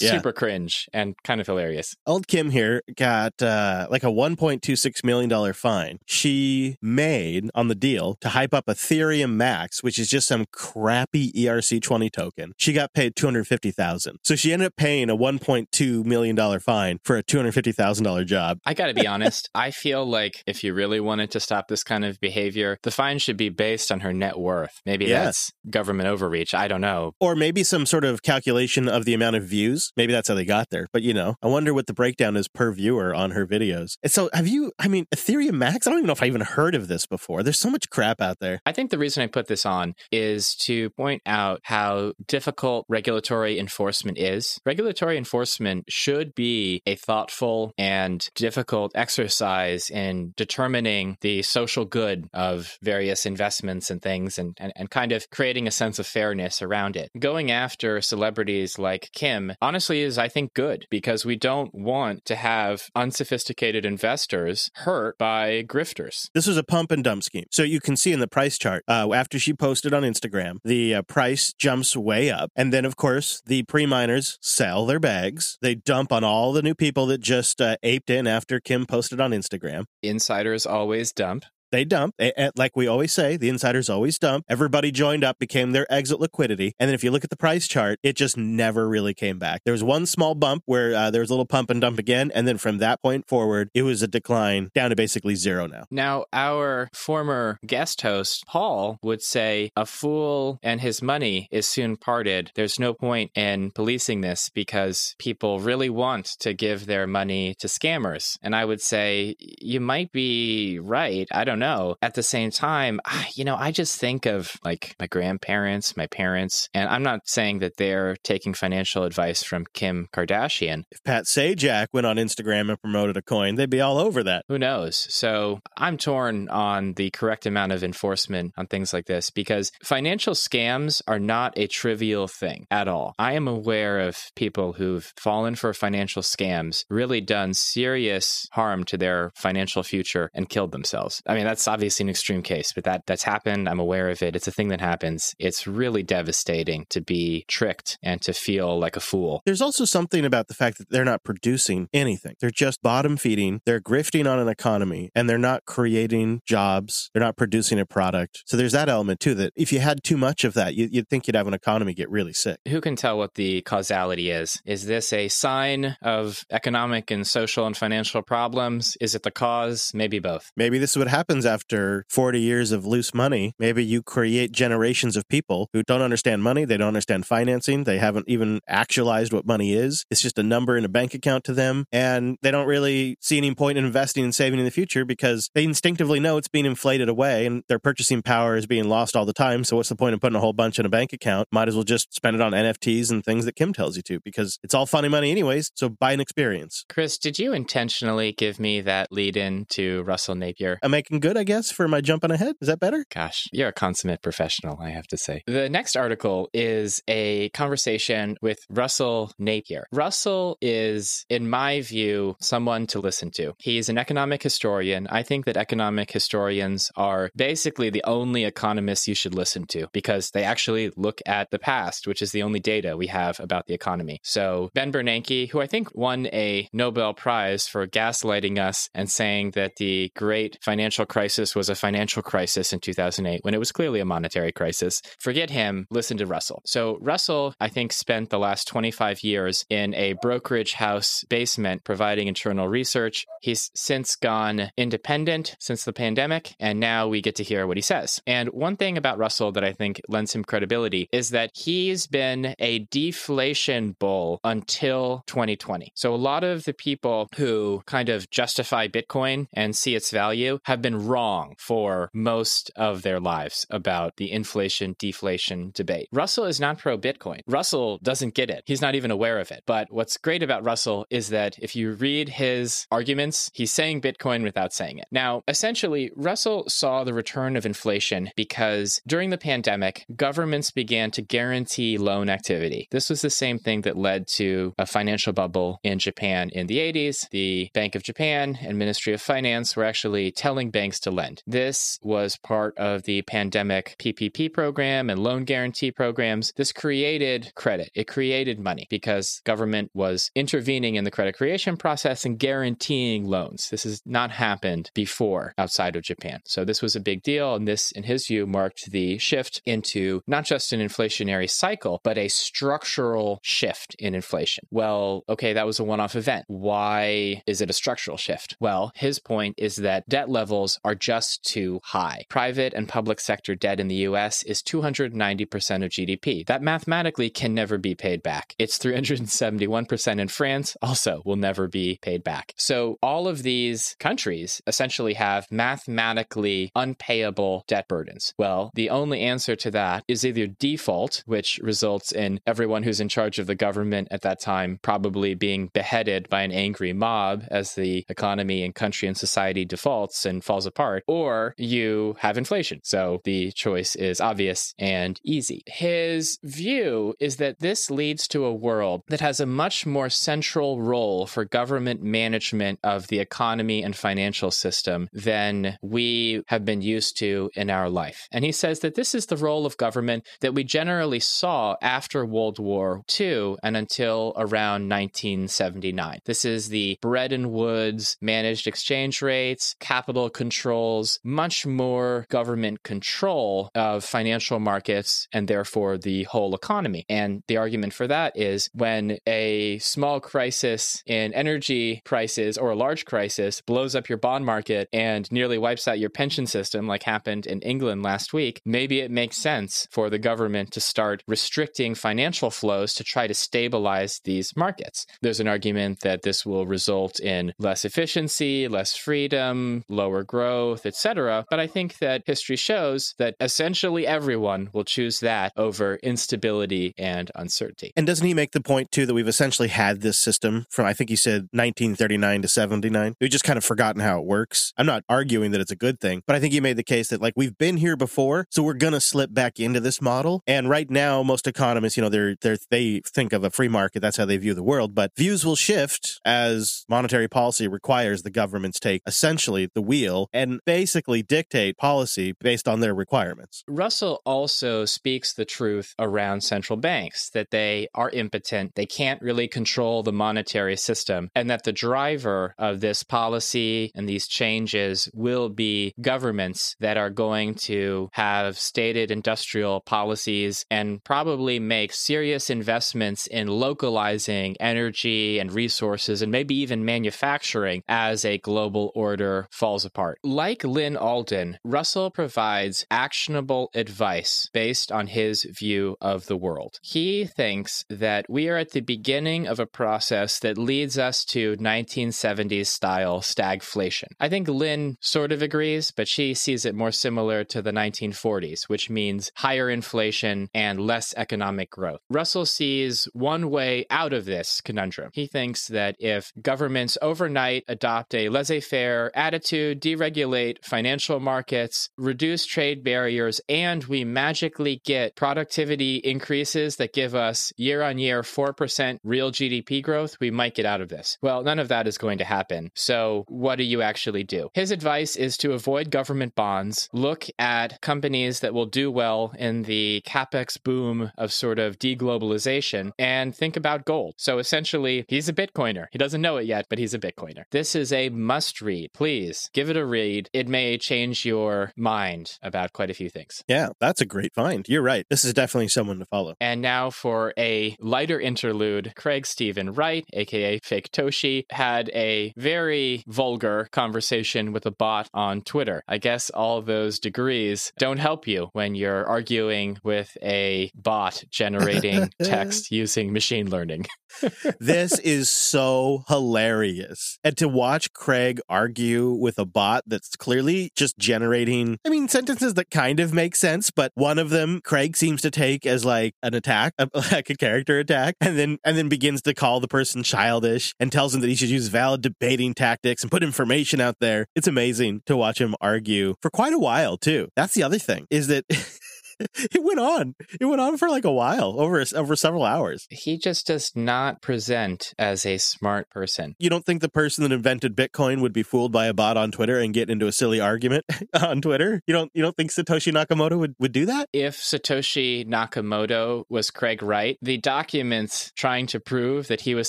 Yeah. super cringe and kind of hilarious. Old Kim here got uh, like a $1.26 million fine. She made on the deal to hype up Ethereum Max, which is just some crappy E ERC20 token. She got paid 250000 So she ended up paying a $1.2 million fine for a $250,000 job. I got to be <laughs> honest. I feel like if you really wanted to stop this kind of behavior, the fine should be based on her net worth. Maybe Yeah. that's government overreach. I don't know. Or maybe some sort of calculation of the amount of views. Maybe that's how they got there. But you know, I wonder what the breakdown is per viewer on her videos. And so have you, I mean, Ethereum Max? I don't even know if I even heard of this before. There's so much crap out there. I think the reason I put this on is to point out how difficult regulatory enforcement is. Regulatory enforcement should be a thoughtful and difficult exercise in determining the social good of various investments and things and, and, and kind of creating a sense of fairness around it. Going after celebrities like Kim honestly is, I think, good because we don't want to have unsophisticated investors hurt by grifters. This was a pump and dump scheme. So you can see in the price chart, uh, after she posted on Instagram, the uh, price jumps way up. And then, of course, the pre miners sell their bags. They dump on all the new people that just uh, aped in after Kim posted on Instagram. Insiders always dump. They dump. Like we always say, the insiders always dump. Everybody joined up, became their exit liquidity. And then if you look at the price chart, it just never really came back. There was one small bump where uh, there was a little pump and dump again. And then from that point forward, it was a decline down to basically zero now. Now, our former guest host, Paul, would say a fool and his money is soon parted. There's no point in policing this because people really want to give their money to scammers. And I would say, you might be right. I don't know. At the same time, you know, I just think of like my grandparents, my parents, and I'm not saying that they're taking financial advice from Kim Kardashian. If Pat Sajak went on Instagram and promoted a coin, they'd be all over that. Who knows? So I'm torn on the correct amount of enforcement on things like this because financial scams are not a trivial thing at all. I am aware of people who've fallen for financial scams, really done serious harm to their financial future and killed themselves. I mean, that's obviously an extreme case, but that that's happened. I'm aware of it. It's a thing that happens. It's really devastating to be tricked and to feel like a fool. There's also something about the fact that they're not producing anything. They're just bottom feeding. They're grifting on an economy and they're not creating jobs. They're not producing a product. So there's that element too that if you had too much of that, you, you'd think you'd have an economy get really sick. who can tell what the causality is? Is this a sign of economic and social and financial problems? Is it the cause? Maybe both. Maybe this is what happens after 40 years of loose money. Maybe you create generations of people who don't understand money. They don't understand financing. They haven't even actualized what money is. It's just a number in a bank account to them. And they don't really see any point in investing and saving in the future because they instinctively know it's being inflated away and their purchasing power is being lost all the time. So what's the point of putting a whole bunch in a bank account? Might as well just spend it on NFTs and things that Kim tells you to because it's all funny money anyways. So buy an experience. Chris, did you intentionally give me that lead in to Russell Napier? I'm making good, I guess, for my jumping ahead. Is that better? Gosh, you're a consummate professional, I have to say. The next article is a conversation with Russell Napier. Russell is, in my view, someone to listen to. He's an economic historian. I think that economic historians are basically the only economists you should listen to because they actually look at the past, which is the only data we have about the economy. So, Ben Bernanke, who I think won a Nobel Prize for gaslighting us and saying that the great financial crisis was a financial crisis in 2008 when it was clearly a monetary crisis. Forget him, listen to Russell. So, Russell, I think, spent the last 25 years in a brokerage house basement providing internal research. He's since gone independent since the pandemic, and now we get to hear what he says. And one thing about Russell that I think lends him credibility is that he's been a deflation bull until 2020. So, a lot of the people who kind of justify Bitcoin and see its value have been wrong for most of their lives about the inflation deflation debate. Russell is not pro Bitcoin. Russell doesn't get it. He's not even aware of it. But what's great about Russell is that if you read his arguments, he's saying Bitcoin without saying it. Now, essentially, Russell saw the return of inflation because during the pandemic, governments began to guarantee loan activity. This was the same thing that led to a financial bubble in Japan in the 80s. The Bank of Japan and Ministry of Finance were actually telling banks to lend. This was part of the pandemic PPP program and loan guarantee programs. This created credit. It created money because government was intervening in the credit creation process and guaranteeing loans. This has not happened before outside of Japan. So this was a big deal. And this, in his view, marked the shift into not just an inflationary cycle, but a structural shift in inflation. Well, okay, that was a one off event. Why is it a structural shift? Well, his point is that debt levels are just too high. Private and public sector debt in the US is 290% of GDP. That mathematically can never be paid back. It's 371% in France, also will never be paid back. So all of these countries essentially have mathematically unpayable debt burdens. Well, the only answer to that is either default, which results in everyone who's in charge of the government at that time probably being beheaded by an angry mob as the economy and country and society defaults and falls apart, or you have inflation. So the choice is obvious and easy. His view is that this leads to a world that has a much more central role for government management of the economy and financial system than we have been used to in our life. And he says that this is the role of government that we generally saw after World War II and until around 1979. This is the Bretton Woods managed exchange rates, capital controls, much more government control of financial markets and therefore the whole economy. And the argument for that is when a small crisis in energy prices or a large crisis blows up your bond market and nearly wipes out your pension system, like happened in England last week, maybe it makes sense for the government to start restricting financial flows to try to stabilize these markets. There's an argument that this will result in less efficiency, less freedom, lower growth, etc. But I think that history shows that essentially everyone will choose that over instability and uncertainty. And doesn't he make the point too that we've essentially had this system from I think he said 1939 to 79. We've just kind of forgotten how it works. I'm not arguing that it's a good thing, but I think he made the case that like we've been here before, so we're gonna slip back into this model. And right now, most economists, you know, they're they're they think of a free market. That's how they view the world. But views will shift as monetary policy requires the governments take essentially the wheel and basically dictate policy based on their requirements. Russell also speaks the truth around central banks that they are impotent, they can't really control the monetary system, and that the driver of this policy and these changes will be governments that are going to have stated industrial policies and probably make serious investments in localizing energy and resources and maybe even manufacturing as a global order falls apart. Like Lyn Alden, Russell provides actionable advice based on his view of the world. He thinks that we are at the beginning of a process that leads us to 1970s style stagflation. I think Lyn sort of agrees, but she sees it more similar to the 1940s, which means higher inflation and less economic growth. Russell sees one way out of this conundrum. He thinks that if governments overnight adopt a laissez faire attitude, deregulate financial markets, reduce trade barriers, and we magically get productivity increases that give us year on year 4% real GDP growth, we might get out of this. Well, none of that is going to happen. So, what do you actually do? His advice is to avoid government bonds, look at companies that will do well in the capex boom of sort of deglobalization, and think about gold. So, essentially, he's a Bitcoiner. He doesn't know it yet, but he's a Bitcoiner. This is a must read. Please give it a read read, it may change your mind about quite a few things. Yeah, that's a great find. You're right. This is definitely someone to follow. And now for a lighter interlude, Craig Stephen Wright, aka Faketoshi, had a very vulgar conversation with a bot on Twitter. I guess all those degrees don't help you when you're arguing with a bot generating <laughs> text using machine learning. <laughs> this is so hilarious. And to watch Craig argue with a bot that's clearly just generating, I mean, sentences that kind of make sense, but one of them Craig seems to take as like an attack, <laughs> like a character attack, and then and then begins to call the person childish and tells him that he should use valid debating tactics and put information out there. It's amazing to watch him argue for quite a while too. That's the other thing is that <laughs> <laughs> it went on. It went on for like a while, over over several hours. He just does not present as a smart person. You don't think the person that invented Bitcoin would be fooled by a bot on Twitter and get into a silly argument <laughs> on Twitter? You don't you don't think Satoshi Nakamoto would, would do that? If Satoshi Nakamoto was Craig Wright, the documents trying to prove that he was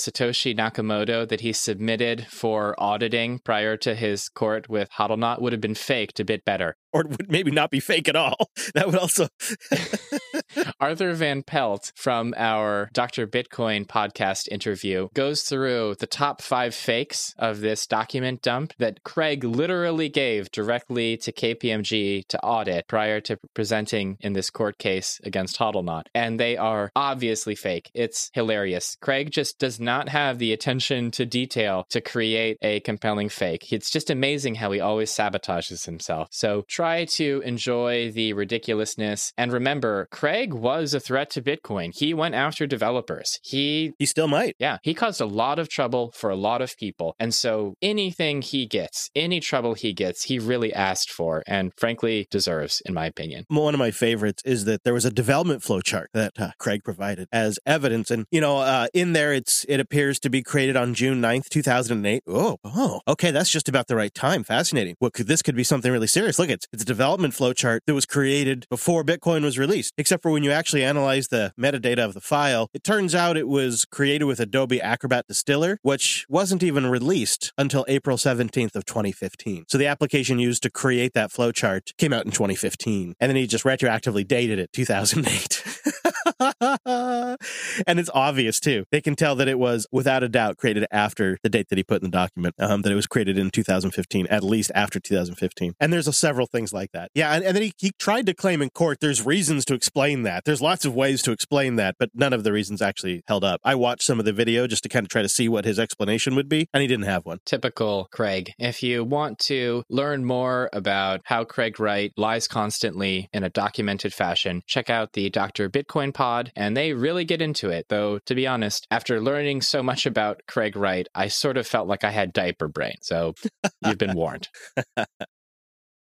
Satoshi Nakamoto that he submitted for auditing prior to his court with Hodlnaut would have been faked a bit better. Or it would maybe not be fake at all. <laughs> That would also <laughs> <laughs> Arthur Van Pelt from our Dr. Bitcoin podcast interview goes through the top five fakes of this document dump that Craig literally gave directly to KPMG to audit prior to presenting in this court case against Hodlnaut. And they are obviously fake. It's hilarious. Craig just does not have the attention to detail to create a compelling fake. It's just amazing how he always sabotages himself. So try to enjoy the ridiculousness and remember, Craig was a threat to Bitcoin. He went after developers. He he still might. Yeah, he caused a lot of trouble for a lot of people. And so anything he gets, any trouble he gets, he really asked for and frankly deserves in my opinion. One of my favorites is that there was a development flow chart that uh, Craig provided as evidence and you know uh, in there it's it appears to be created on June 9th, 2008. Oh, oh. Okay, that's just about the right time. Fascinating. What could this could be something really serious. Look, it's it's a development flow chart that was created before Bitcoin was released, except for when you actually analyze the metadata of the file, it turns out it was created with Adobe Acrobat Distiller, which wasn't even released until April 17th of 2015. So the application used to create that flowchart came out in 2015, and then he just retroactively dated it 2008. <laughs> <laughs> and it's obvious too. They can tell that it was without a doubt created after the date that he put in the document, um, that it was created in 2015, at least after 2015. And there's a, several things like that. Yeah. And, and then he, he tried to claim in court there's reasons to explain that. There's lots of ways to explain that, but none of the reasons actually held up. I watched some of the video just to kind of try to see what his explanation would be, and he didn't have one. Typical Craig. If you want to learn more about how Craig Wright lies constantly in a documented fashion, check out the Dr. Bitcoin pod, and they really get into it. Though, to be honest, after learning so much about Craig Wright, I sort of felt like I had diaper brain. So you've been warned. <laughs>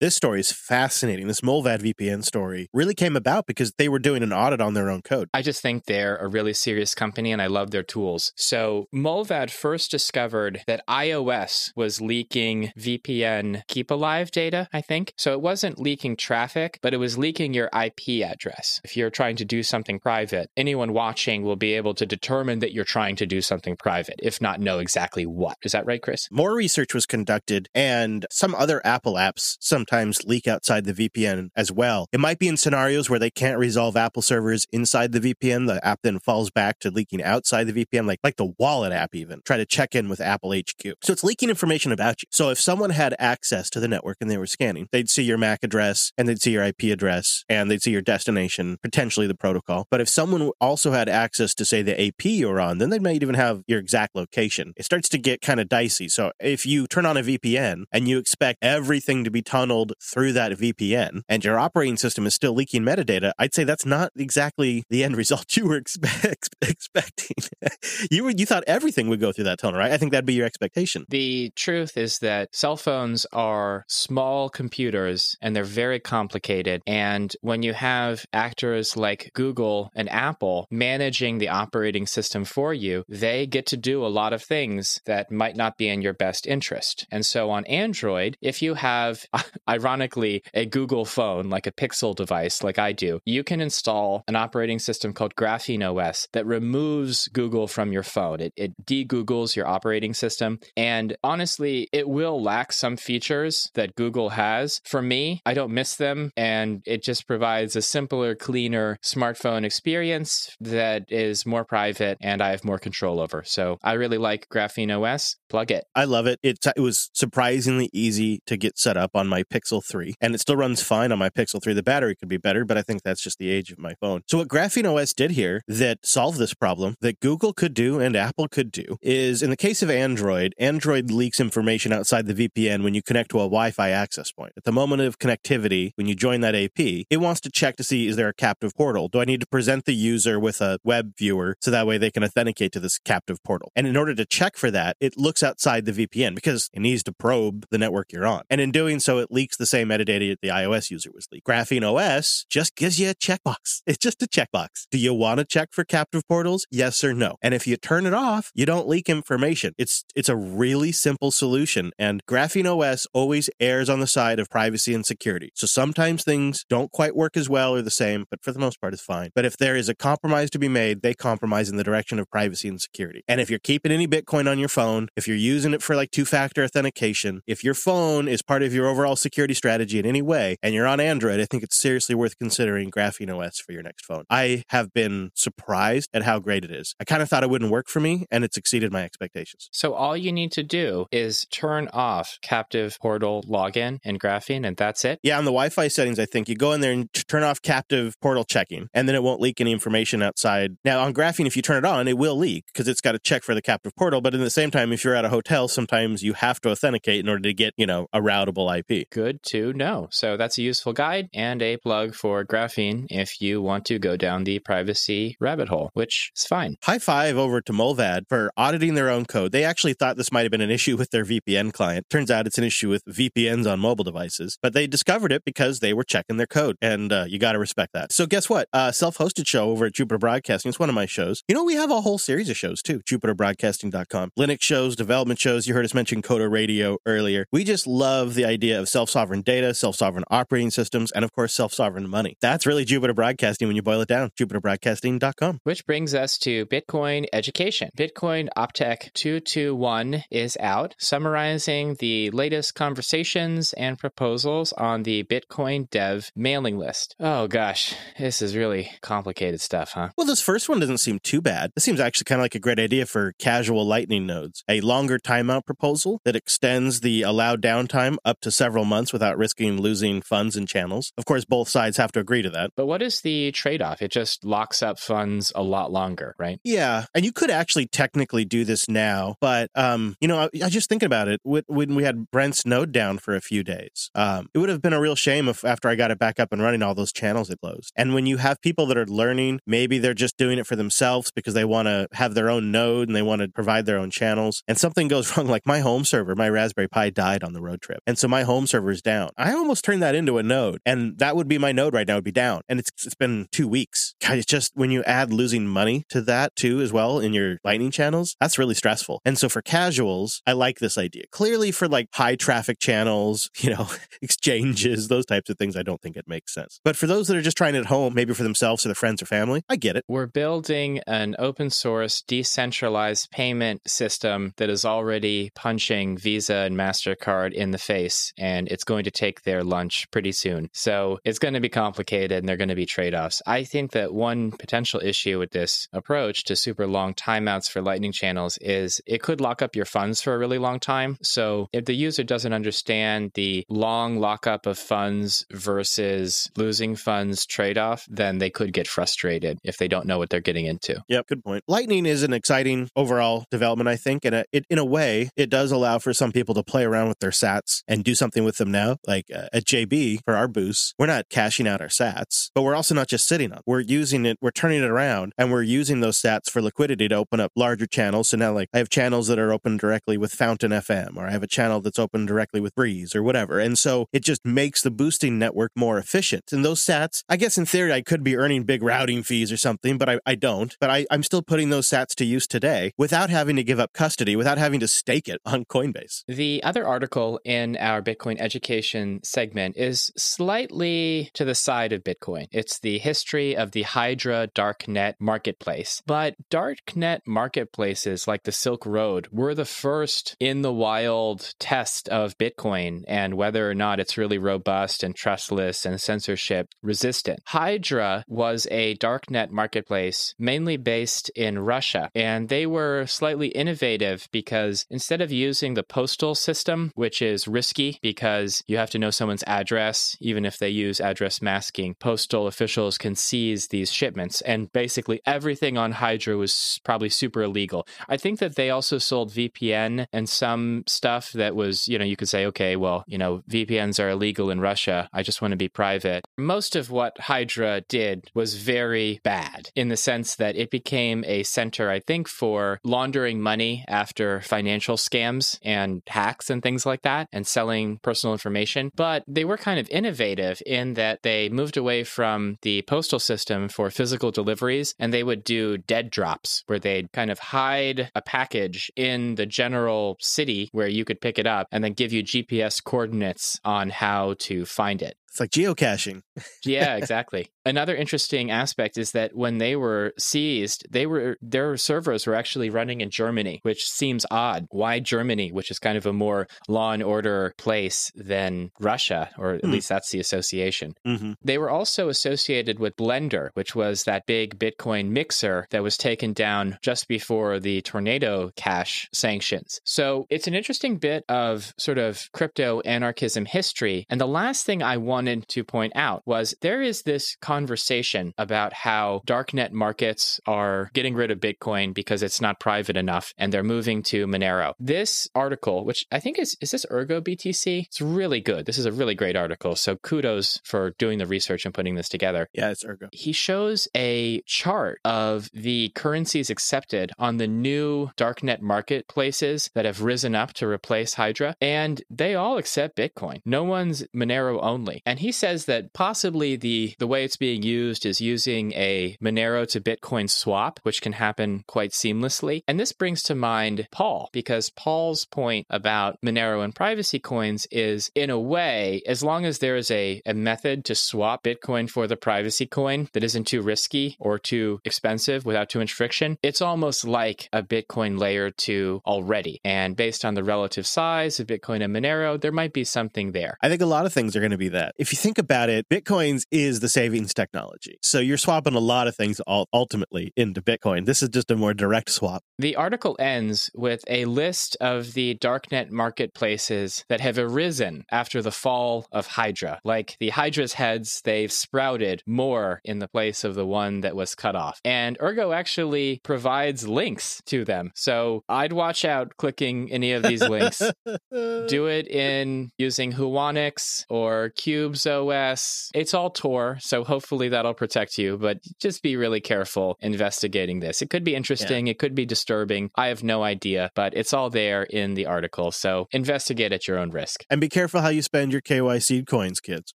This story is fascinating. This Mullvad VPN story really came about because they were doing an audit on their own code. I just think they're a really serious company and I love their tools. So, Mullvad first discovered that iOS was leaking VPN keep alive data, I think. So, it wasn't leaking traffic, but it was leaking your IP address. If you're trying to do something private, anyone watching will be able to determine that you're trying to do something private, if not know exactly what. Is that right, Chris? More research was conducted, and some other Apple apps, some sometimes leak outside the VPN as well. It might be in scenarios where they can't resolve Apple servers inside the VPN. The app then falls back to leaking outside the VPN, like, like the wallet app even. Try to check in with Apple HQ. So it's leaking information about you. So if someone had access to the network and they were scanning, they'd see your MAC address and they'd see your IP address and they'd see your destination, potentially the protocol. But if someone also had access to say the AP you're on, then they might even have your exact location. It starts to get kind of dicey. So if you turn on a VPN and you expect everything to be tunneled through that VPN and your operating system is still leaking metadata, I'd say that's not exactly the end result <laughs> you were expect, expecting. <laughs> you you thought everything would go through that tunnel, right? I think that'd be your expectation. The truth is that cell phones are small computers and they're very complicated. And when you have actors like Google and Apple managing the operating system for you, they get to do a lot of things that might not be in your best interest. And so on Android, if you have <laughs> ironically, a Google phone, like a Pixel device, like I do, you can install an operating system called GrapheneOS that removes Google from your phone. It, it de Googles your operating system. And honestly, it will lack some features that Google has. For me, I don't miss them. And it just provides a simpler, cleaner smartphone experience that is more private and I have more control over. So I really like GrapheneOS. Plug it. I love it. It, it was surprisingly easy to get set up on my Pixel 3, and it still runs fine on my Pixel 3. The battery could be better, but I think that's just the age of my phone. So, what GrapheneOS did here that solved this problem that Google could do and Apple could do is in the case of Android, Android leaks information outside the VPN when you connect to a Wi Fi access point. At the moment of connectivity, when you join that AP, it wants to check to see is there a captive portal? Do I need to present the user with a web viewer so that way they can authenticate to this captive portal? And in order to check for that, it looks outside the VPN because it needs to probe the network you're on. And in doing so, it leaks the same metadata the iOS user was leaked. GrapheneOS just gives you a checkbox. <laughs> It's just a checkbox. Do you want to check for captive portals? Yes or no? And if you turn it off, you don't leak information. It's it's a really simple solution. And GrapheneOS always errs on the side of privacy and security. So sometimes things don't quite work as well or the same, but for the most part, it's fine. But if there is a compromise to be made, they compromise in the direction of privacy and security. And if you're keeping any Bitcoin on your phone, if you're using it for like two factor authentication, if your phone is part of your overall security strategy in any way and you're on Android, I think it's seriously worth considering GrapheneOS for your next phone. I have been surprised at how great it is. I kind of thought it wouldn't work for me and it's exceeded my expectations. So all you need to do is turn off captive portal login in Graphene and that's it. Yeah, on the Wi-Fi settings, I think you go in there and turn off captive portal checking and then it won't leak any information outside. Now on Graphene, if you turn it on, it will leak because it's got to check for the captive portal. But in the same time, if you're at a hotel, sometimes you have to authenticate in order to get, you know, a routable IP. Good to know. So that's a useful guide and a plug for Graphene if you want to go down the privacy rabbit hole, which is fine. High five over to Mullvad for auditing their own code. They actually thought this might have been an issue with their VPN client. Turns out it's an issue with VPNs on mobile devices, but they discovered it because they were checking their code, and uh, you got to respect that. So guess what? Uh, self-hosted show over at Jupiter Broadcasting. It's one of my shows. You know, we have a whole series of shows too. JupiterBroadcasting.com. Linux shows, development shows. You heard us mention Coder Radio earlier. We just love the idea of self-sovereign data, self-sovereign operating systems, and of course, self-sovereign money. That's really Jupiter Broadcasting when you boil it down. JupiterBroadcasting.com. Which brings us to Bitcoin education. Bitcoin Optech 221 is out, summarizing the latest conversations and proposals on the Bitcoin Dev mailing list. Oh gosh, this is really complicated stuff, huh? Well, this first one doesn't seem too bad. This seems actually kind of like a great idea for casual Lightning nodes. A longer timeout proposal that extends the allowed downtime up to several months without risking losing funds and channels. Of course, both sides have to agree to that. But what is the trade off? It just locks up funds a lot longer, right? Yeah. And you could actually technically do this now. But, um, you know, I, I just thinking about it when we had Brent's node down for a few days. Um, it would have been a real shame if after I got it back up and running, all those channels had closed. And when you have people that are learning, maybe they're just doing it for themselves because they want to have their own node and they want to provide their own channels. And something goes <laughs> wrong, like my home server, my Raspberry Pi died on the road trip. And so my home server is down. I almost turned that into a node. And that would be my node right now, would be down. And it's, it's been two weeks. God, it's just when you add losing money to that too, as well, in your lightning channels, that's really stressful. And so for casuals, I like this idea. Clearly for like high traffic channels, <laughs> you know, exchanges, those types of things, I don't think it makes sense. But for those that are just trying it at home, maybe for themselves or their friends or family, I get it. We're building an open source, decentralized payment system that is already punching Visa and MasterCard in the face, and it's going to take their lunch pretty soon. So it's going to be complicated and there are going to be trade offs. I think that one potential issue with this approach to super long timeouts for Lightning channels is it could lock up your funds for a really long time. So if the user doesn't understand the long lockup of funds versus losing funds trade off, then they could get frustrated if they don't know what they're getting into. Yep, good point. Lightning is an exciting overall development, I think, and it, in a way, it does allow for some people to play around with their sats and do something with them now. Like uh, at JB for our boosts, we're not cashing out our sats, but we're also not just sitting on. We're using it, we're turning it around, and we're using those sats for liquidity to open up larger channels. So now, like, I have channels that are open directly with Fountain FM, or I have a channel that's open directly with Breeze, or whatever. And so it just makes the boosting network more efficient. And those sats, I guess in theory, I could be earning big routing fees or something, but I, I don't. But I, I'm still putting those sats to use today without having to give up custody, without having to stake it on Coinbase. The other article in our Bitcoin education segment is slightly to the side of Bitcoin. It's the history of the Hydra darknet marketplace. But darknet marketplaces like the Silk Road were the first in the wild test of Bitcoin and whether or not it's really robust and trustless and censorship resistant. Hydra was a darknet marketplace mainly based in Russia, and they were slightly innovative because instead of using the postal system, which is risky because you have to know someone's address, even if they use address masking, postal officials can seize these shipments. And basically, everything on Hydra was probably super illegal. I think that they also sold VPN and some stuff that was, you know, you could say, okay, well, you know, VPNs are illegal in Russia. I just want to be private. Most of what Hydra did was very bad in the sense that it became a center, I think, for laundering money after financial scams and hacks and things like that and selling personal information. But they were kind of innovative in that they moved away from the postal system for physical deliveries and they would do dead drops where they'd kind of hide a package in the general city where you could pick it up and then give you GPS coordinates on how to find it. It's like geocaching. yeah, <laughs> exactly. Another interesting aspect is that when they were seized, they were their servers were actually running in Germany, which seems odd. Why Germany, which is kind of a more law and order place than Russia, or at mm. least that's the association. Mm-hmm. They were also associated with Blender, which was that big Bitcoin mixer that was taken down just before the Tornado Cash sanctions. So it's an interesting bit of sort of crypto anarchism history. And the last thing I want wanted to point out was there is this conversation about how darknet markets are getting rid of Bitcoin because it's not private enough and they're moving to Monero. This article, which I think is is this Ergo BTC? It's really good. This is a really great article. So kudos for doing the research and putting this together. Yeah, it's Ergo. He shows a chart of the currencies accepted on the new darknet marketplaces that have risen up to replace Hydra, and they all accept Bitcoin. No one's Monero only. And he says that possibly the, the way it's being used is using a Monero to Bitcoin swap, which can happen quite seamlessly. And this brings to mind Paul, because Paul's point about Monero and privacy coins is, in a way, as long as there is a, a method to swap Bitcoin for the privacy coin that isn't too risky or too expensive without too much friction, it's almost like a Bitcoin layer 2 already. And based on the relative size of Bitcoin and Monero, there might be something there. I think a lot of things are going to be that if you think about it, Bitcoins is the savings technology. So you're swapping a lot of things ultimately into Bitcoin. This is just a more direct swap. The article ends with a list of the darknet marketplaces that have arisen after the fall of Hydra. Like the Hydra's heads, they've sprouted more in the place of the one that was cut off. And Ergo actually provides links to them. So I'd watch out clicking any of these links. <laughs> Do it in using Whonix or Qubes OS. It's all Tor, so hopefully that'll protect you, but just be really careful investigating this. It could be interesting, yeah. it could be disturbing. I have no idea, but it's all there in the article, so investigate at your own risk. And be careful how you spend your KYC coins, kids.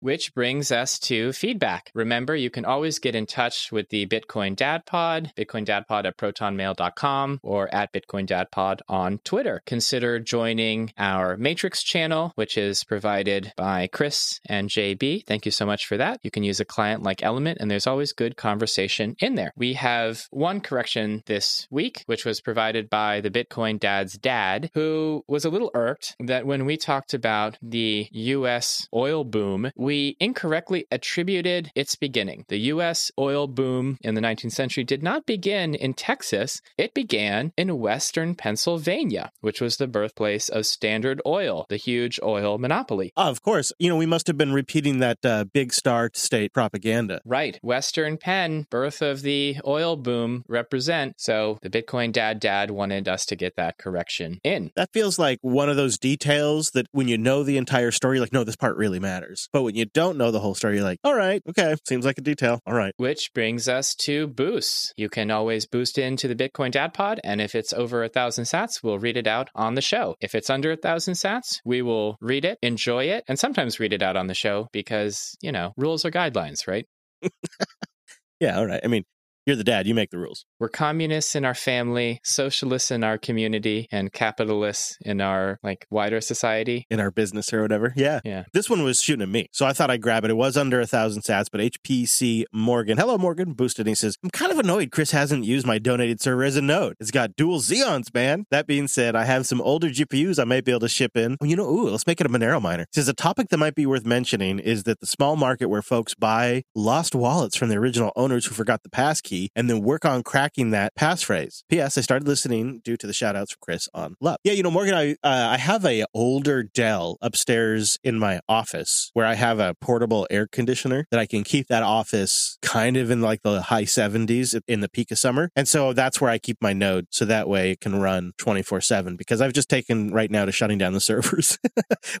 Which brings us to feedback. Remember, you can always get in touch with the Bitcoin Dad Pod, Bitcoin Dad Pod at protonmail.com, or at Bitcoin Dad Pod on Twitter. Consider joining our Matrix channel, which is provided by Chris and Jay JB. Thank you so much for that. You can use a client like Element, and there's always good conversation in there. We have one correction this week, which was provided by the Bitcoin Dad's dad, who was a little irked that when we talked about the US oil boom, we incorrectly attributed its beginning. The US oil boom in the 19th century did not begin in Texas, it began in Western Pennsylvania, which was the birthplace of Standard Oil, the huge oil monopoly. Of course. You know, we must have been repeating repeating that uh, big star state propaganda. Right. Western Penn, birth of the oil boom, represent. So the Bitcoin dad dad wanted us to get that correction in. That feels like one of those details that when you know the entire story, like, no, this part really matters. But when you don't know the whole story, you're like, all right, okay, seems like a detail. All right. Which brings us to boosts. You can always boost into the Bitcoin Dad Pod, and if it's over a thousand sats, we'll read it out on the show. If it's under a thousand sats, we will read it, enjoy it, and sometimes read it out on the show because, you know, rules are guidelines, right? <laughs> yeah, all right. I mean, You're the dad. You make the rules. We're communists in our family, socialists in our community, and capitalists in our like wider society. In our business or whatever. Yeah. Yeah. This one was shooting at me. So I thought I'd grab it. It was under a thousand sats, but HPC Morgan. Hello, Morgan. Boosted. And he says, I'm kind of annoyed Chris hasn't used my donated server as a node. It's got dual Xeons, man. That being said, I have some older GPUs I might be able to ship in. Oh, you know, ooh, let's make it a Monero miner. He says a topic that might be worth mentioning is that the small market where folks buy lost wallets from the original owners who forgot the passkey and then work on cracking that passphrase. P.S. I started listening due to the shout outs from Chris on Love. Yeah, you know, Morgan, I, uh, I have a older Dell upstairs in my office where I have a portable air conditioner that I can keep that office kind of in like the high 70s in the peak of summer. And so that's where I keep my node. So that way it can run 24 7 because I've just taken right now to shutting down the <laughs> servers.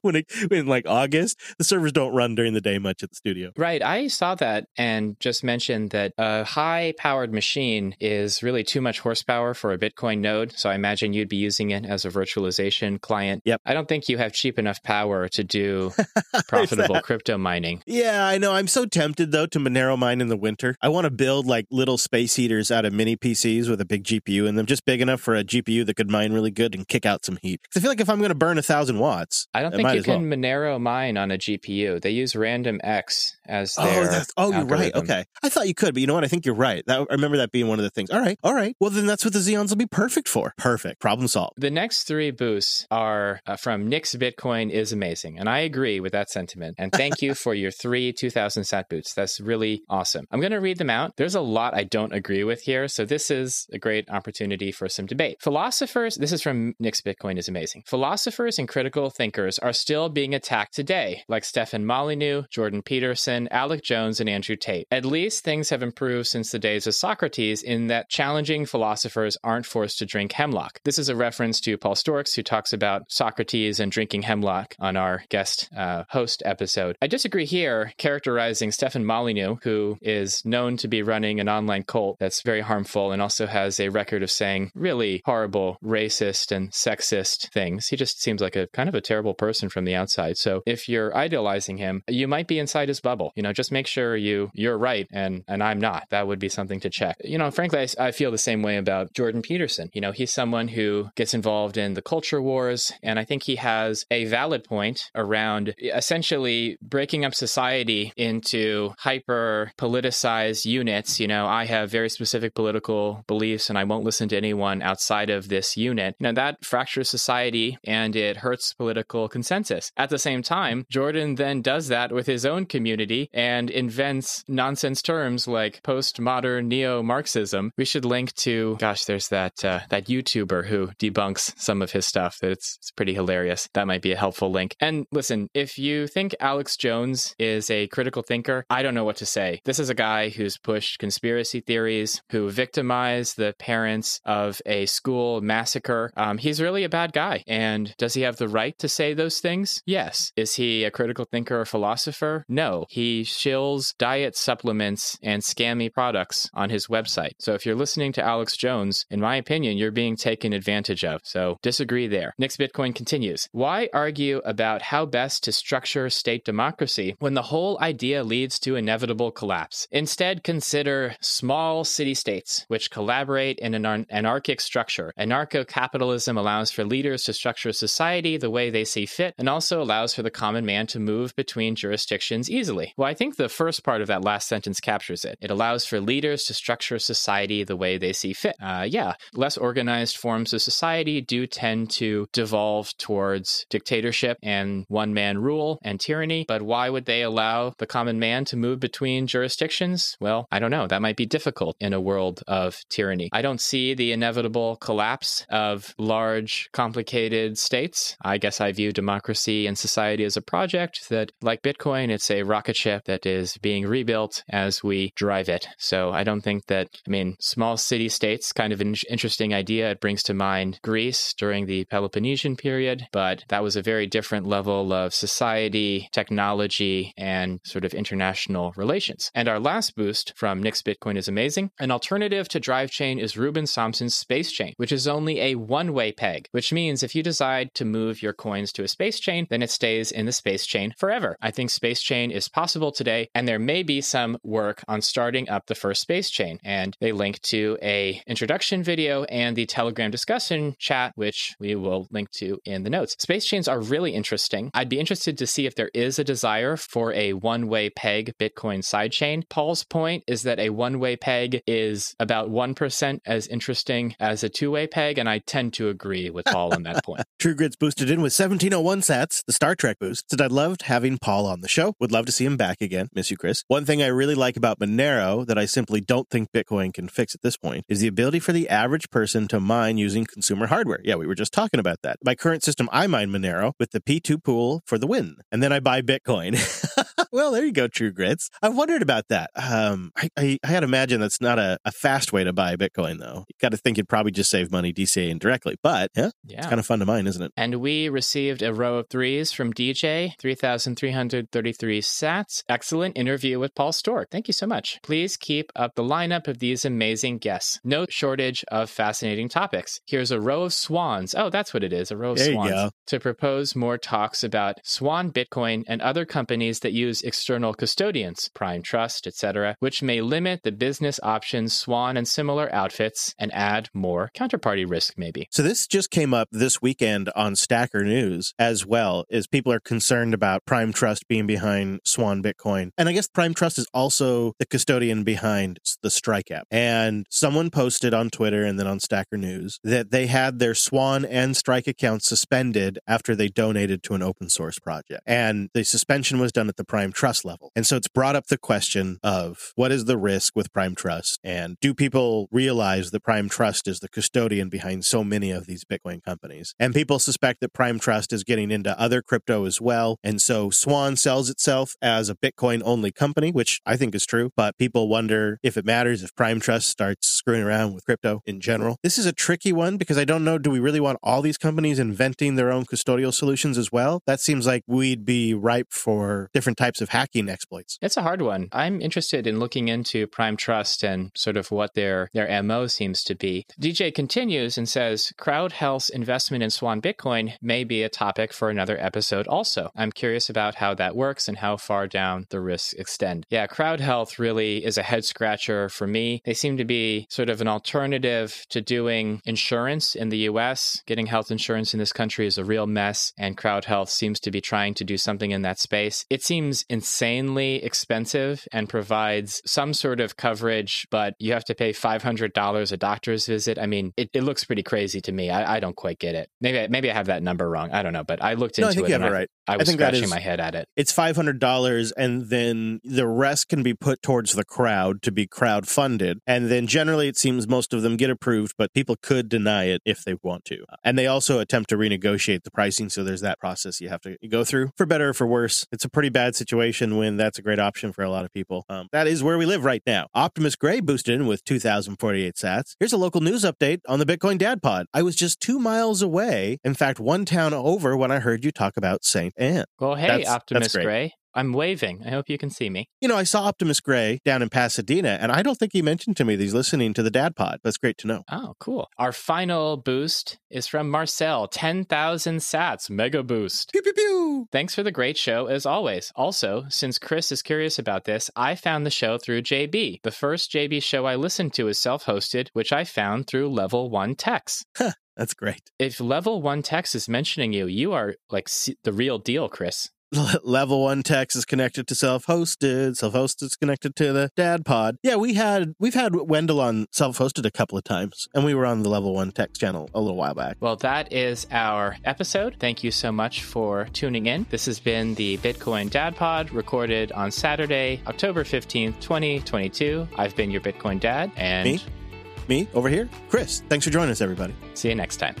when it, in like August, the servers don't run during the day much at the studio. Right. I saw that and just mentioned that a high powered machine is really too much horsepower for a Bitcoin node. So I imagine you'd be using it as a virtualization client. Yep. I don't think you have cheap enough power to do <laughs> profitable crypto mining. Yeah, I know. I'm so tempted though to Monero mine in the winter. I want to build like little space heaters out of mini PCs with a big GPU in them, just big enough for a GPU that could mine really good and kick out some heat. Because I feel like if I'm going to burn a thousand watts, I don't think you can well. Monero mine on a GPU. They use RandomX as oh, their. Oh, oh, you're right. Okay, I thought you could, but you know what? I think you're right. That, I remember that being one of the things. All right, all right. Well, then that's what the Xeons will be perfect for. Perfect. Problem solved. The next three boosts are uh, from Nick's Bitcoin is amazing, and I agree with that sentiment. And thank you <laughs> for your three 2,000 sat boots. That's really awesome. I'm going to read them out. There's a lot I don't agree with here, so this is a great opportunity for some debate. Philosophers. This is from Nick's Bitcoin is amazing. Philosophers and critical thinkers are still being attacked today, like Stefan Molyneux, Jordan Peterson, Alex Jones, and Andrew Tate. At least things have improved since the days of Socrates in that challenging philosophers aren't forced to drink hemlock. This is a reference to Paul Storks, who talks about Socrates and drinking hemlock on our guest uh, host episode. I disagree here, characterizing Stefan Molyneux, who is known to be running an online cult that's very harmful and also has a record of saying really horrible racist and sexist things. He just seems like a kind of a terrible person from the outside. So if you're idolizing him, you might be inside his bubble. You know, just make sure you you're right and and I'm not. That would be something to check. You know, frankly, I, I feel the same way about Jordan Peterson. You know, he's someone who gets involved in the culture wars, and I think he has a valid point around essentially breaking up society into hyper politicized units. You know, I have very specific political beliefs, and I won't listen to anyone outside of this unit. You know, that fractures society and it hurts political consensus. At the same time, Jordan then does that with his own community and invents nonsense terms like postmodern neo-Marxism. We should link to, gosh, there's that uh, that YouTuber who debunks some of his stuff. It's, it's pretty hilarious. That might be a helpful link. And listen, if you think Alex Jones is a critical thinker, I don't know what to say. This is a guy who's pushed conspiracy theories, who victimized the parents of a school massacre. Um, he's really a bad guy. And does he have the right to say those things? Yes. Is he a critical thinker or philosopher? No. He shills diet supplements and scammy products on his website. So if you're listening to Alex Jones, in my opinion, you're being taken advantage of. So disagree there. Next Bitcoin continues. Why argue about how best to structure state democracy when the whole idea leads to inevitable collapse? Instead, consider small city states which collaborate in an anarchic structure. Anarcho capitalism allows for leaders to structure society the way they see fit and also allows for the common man to move between jurisdictions easily. Well, I think the first part of that last sentence captures it. It allows for leaders to structure society the way they see fit. Uh, yeah, less organized forms of society do tend to devolve towards dictatorship and one man rule and tyranny, but why would they allow the common man to move between jurisdictions? Well, I don't know. That might be difficult in a world of tyranny. I don't see the inevitable collapse of large, complicated states. I guess I view democracy and society as a project that, like Bitcoin, it's a rocket ship that is being rebuilt as we drive it. So I don't think that, I mean, small city states, kind of an interesting idea. It brings to mind Greece during the Peloponnesian period, but that was a very different level of society, technology, and sort of international relations. And our last boost from Nick's Bitcoin is amazing. An alternative to Drive Chain is Ruben Somsen's Space Chain, which is only a one way peg, which means if you decide to move your coins to a space chain, then it stays in the space chain forever. I think space chain is possible today, and there may be some work on starting up the first space Space Chain. And they link to a introduction video and the Telegram discussion chat, which we will link to in the notes. Space chains are really interesting. I'd be interested to see if there is a desire for a one-way peg Bitcoin sidechain. Paul's point is that a one-way peg is about 1% as interesting as a two-way peg, and I tend to agree with Paul on that point. <laughs> True Grit's boosted in with 1701 sats, the Star Trek boost. Said I loved having Paul on the show. Would love to see him back again. Miss you, Chris. One thing I really like about Monero that I simply don't think Bitcoin can fix at this point is the ability for the average person to mine using consumer hardware. Yeah, we were just talking about that. My current system, I mine Monero with the P2Pool for the win, and then I buy Bitcoin. <laughs> well, there you go, True Grits. I wondered about that. Um, I, I, I had to imagine that's not a, a fast way to buy Bitcoin, though. You got to think you'd probably just save money DCA indirectly, but yeah, Yeah. it's kind of fun to mine, isn't it? And we received a row of threes from DJ, 3,333 sats. Excellent interview with Paul Sztorc. Thank you so much. Please keep up the lineup of these amazing guests. No shortage of fascinating topics. Here's a row of swans. Oh, that's what it is a row of There you swans. go. To propose more talks about Swan Bitcoin and other companies that use external custodians, Prime Trust, etc., which may limit the business options Swan and similar outfits and add more counterparty risk, maybe. So this just came up this weekend on Stacker News as well, as people are concerned about Prime Trust being behind Swan Bitcoin. And I guess Prime Trust is also the custodian behind the Strike app. And someone posted on Twitter and then on Stacker News that they had their Swan and Strike accounts suspended after they donated to an open source project. And the suspension was done at the Prime Trust level. And so it's brought up the question of what is the risk with Prime Trust? And do people realize that Prime Trust is the custodian behind so many of these Bitcoin companies? And people suspect that Prime Trust is getting into other crypto as well. And so Swan sells itself as a Bitcoin only company, which I think is true. But people wonder if it matters if Prime Trust starts screwing around with crypto in general. This is a tricky one because I don't know. Do we really want all these companies inventing their own custodial solutions as well? That seems like we'd be ripe for different types of hacking exploits. It's a hard one. I'm interested in looking into Prime Trust and sort of what their their MO seems to be. DJ continues and says Crowd Health's investment in Swan Bitcoin may be a topic for another episode also. I'm curious about how that works and how far down the risks extend. Yeah, Crowd Health really is a head scratcher for me. They seem to be sort of an alternative to doing insurance in the US. Getting health insurance in this country is a real mess and Crowd Health seems to be trying to do something in that space. It seems insanely expensive and provides some sort of coverage, but you have to pay $500 a doctor's visit. I mean, it, it looks pretty crazy to me. I, I don't quite get it. Maybe I- maybe I have that number wrong. I don't know, but I looked No, into I think it you have it right. I was think that scratching is- my head at it. It's five hundred dollars, and then the rest can be put towards the crowd to be crowd funded. And then generally, it seems most of them get approved, but people could deny it if they want to. And they also attempt to renegotiate the pricing, so there's that process you have to go through for better or for worse. It's a pretty bad situation when that's a great option for a lot of people. Um, that is where we live right now. Optimus Gray boosted in with 2,048 sats. Here's a local news update on the Bitcoin Dad Pod. I was just two miles away, in fact, one town over, when I heard you talk about Saint Anne. Well, hey, That's- that's Optimus great. Gray. I'm waving. I hope you can see me. You know, I saw Optimus Gray down in Pasadena, and I don't think he mentioned to me that he's listening to the Dad Pod. That's great to know. Oh, cool. Our final boost is from Marcel 10,000 sats, mega boost. Pew, pew, pew. Thanks for the great show, as always. Also, since Chris is curious about this, I found the show through JB. The first JB show I listened to is self hosted, which I found through Level 1 Techs. That's great. If Level 1 Techs is mentioning you, you are like the real deal, Chris. <laughs> Level one Techs is connected to self-hosted. Self-hosted is connected to the Dad Pod. Yeah, we had we've had Wendell on self-hosted a couple of times, and we were on the Level One Techs channel a little while back. Well, that is our episode. Thank you so much for tuning in. This has been the Bitcoin Dad Pod recorded on Saturday, October 15th, 2022. I've been your Bitcoin Dad, and Me? Me over here, Chris. Thanks for joining us, everybody. see you next time.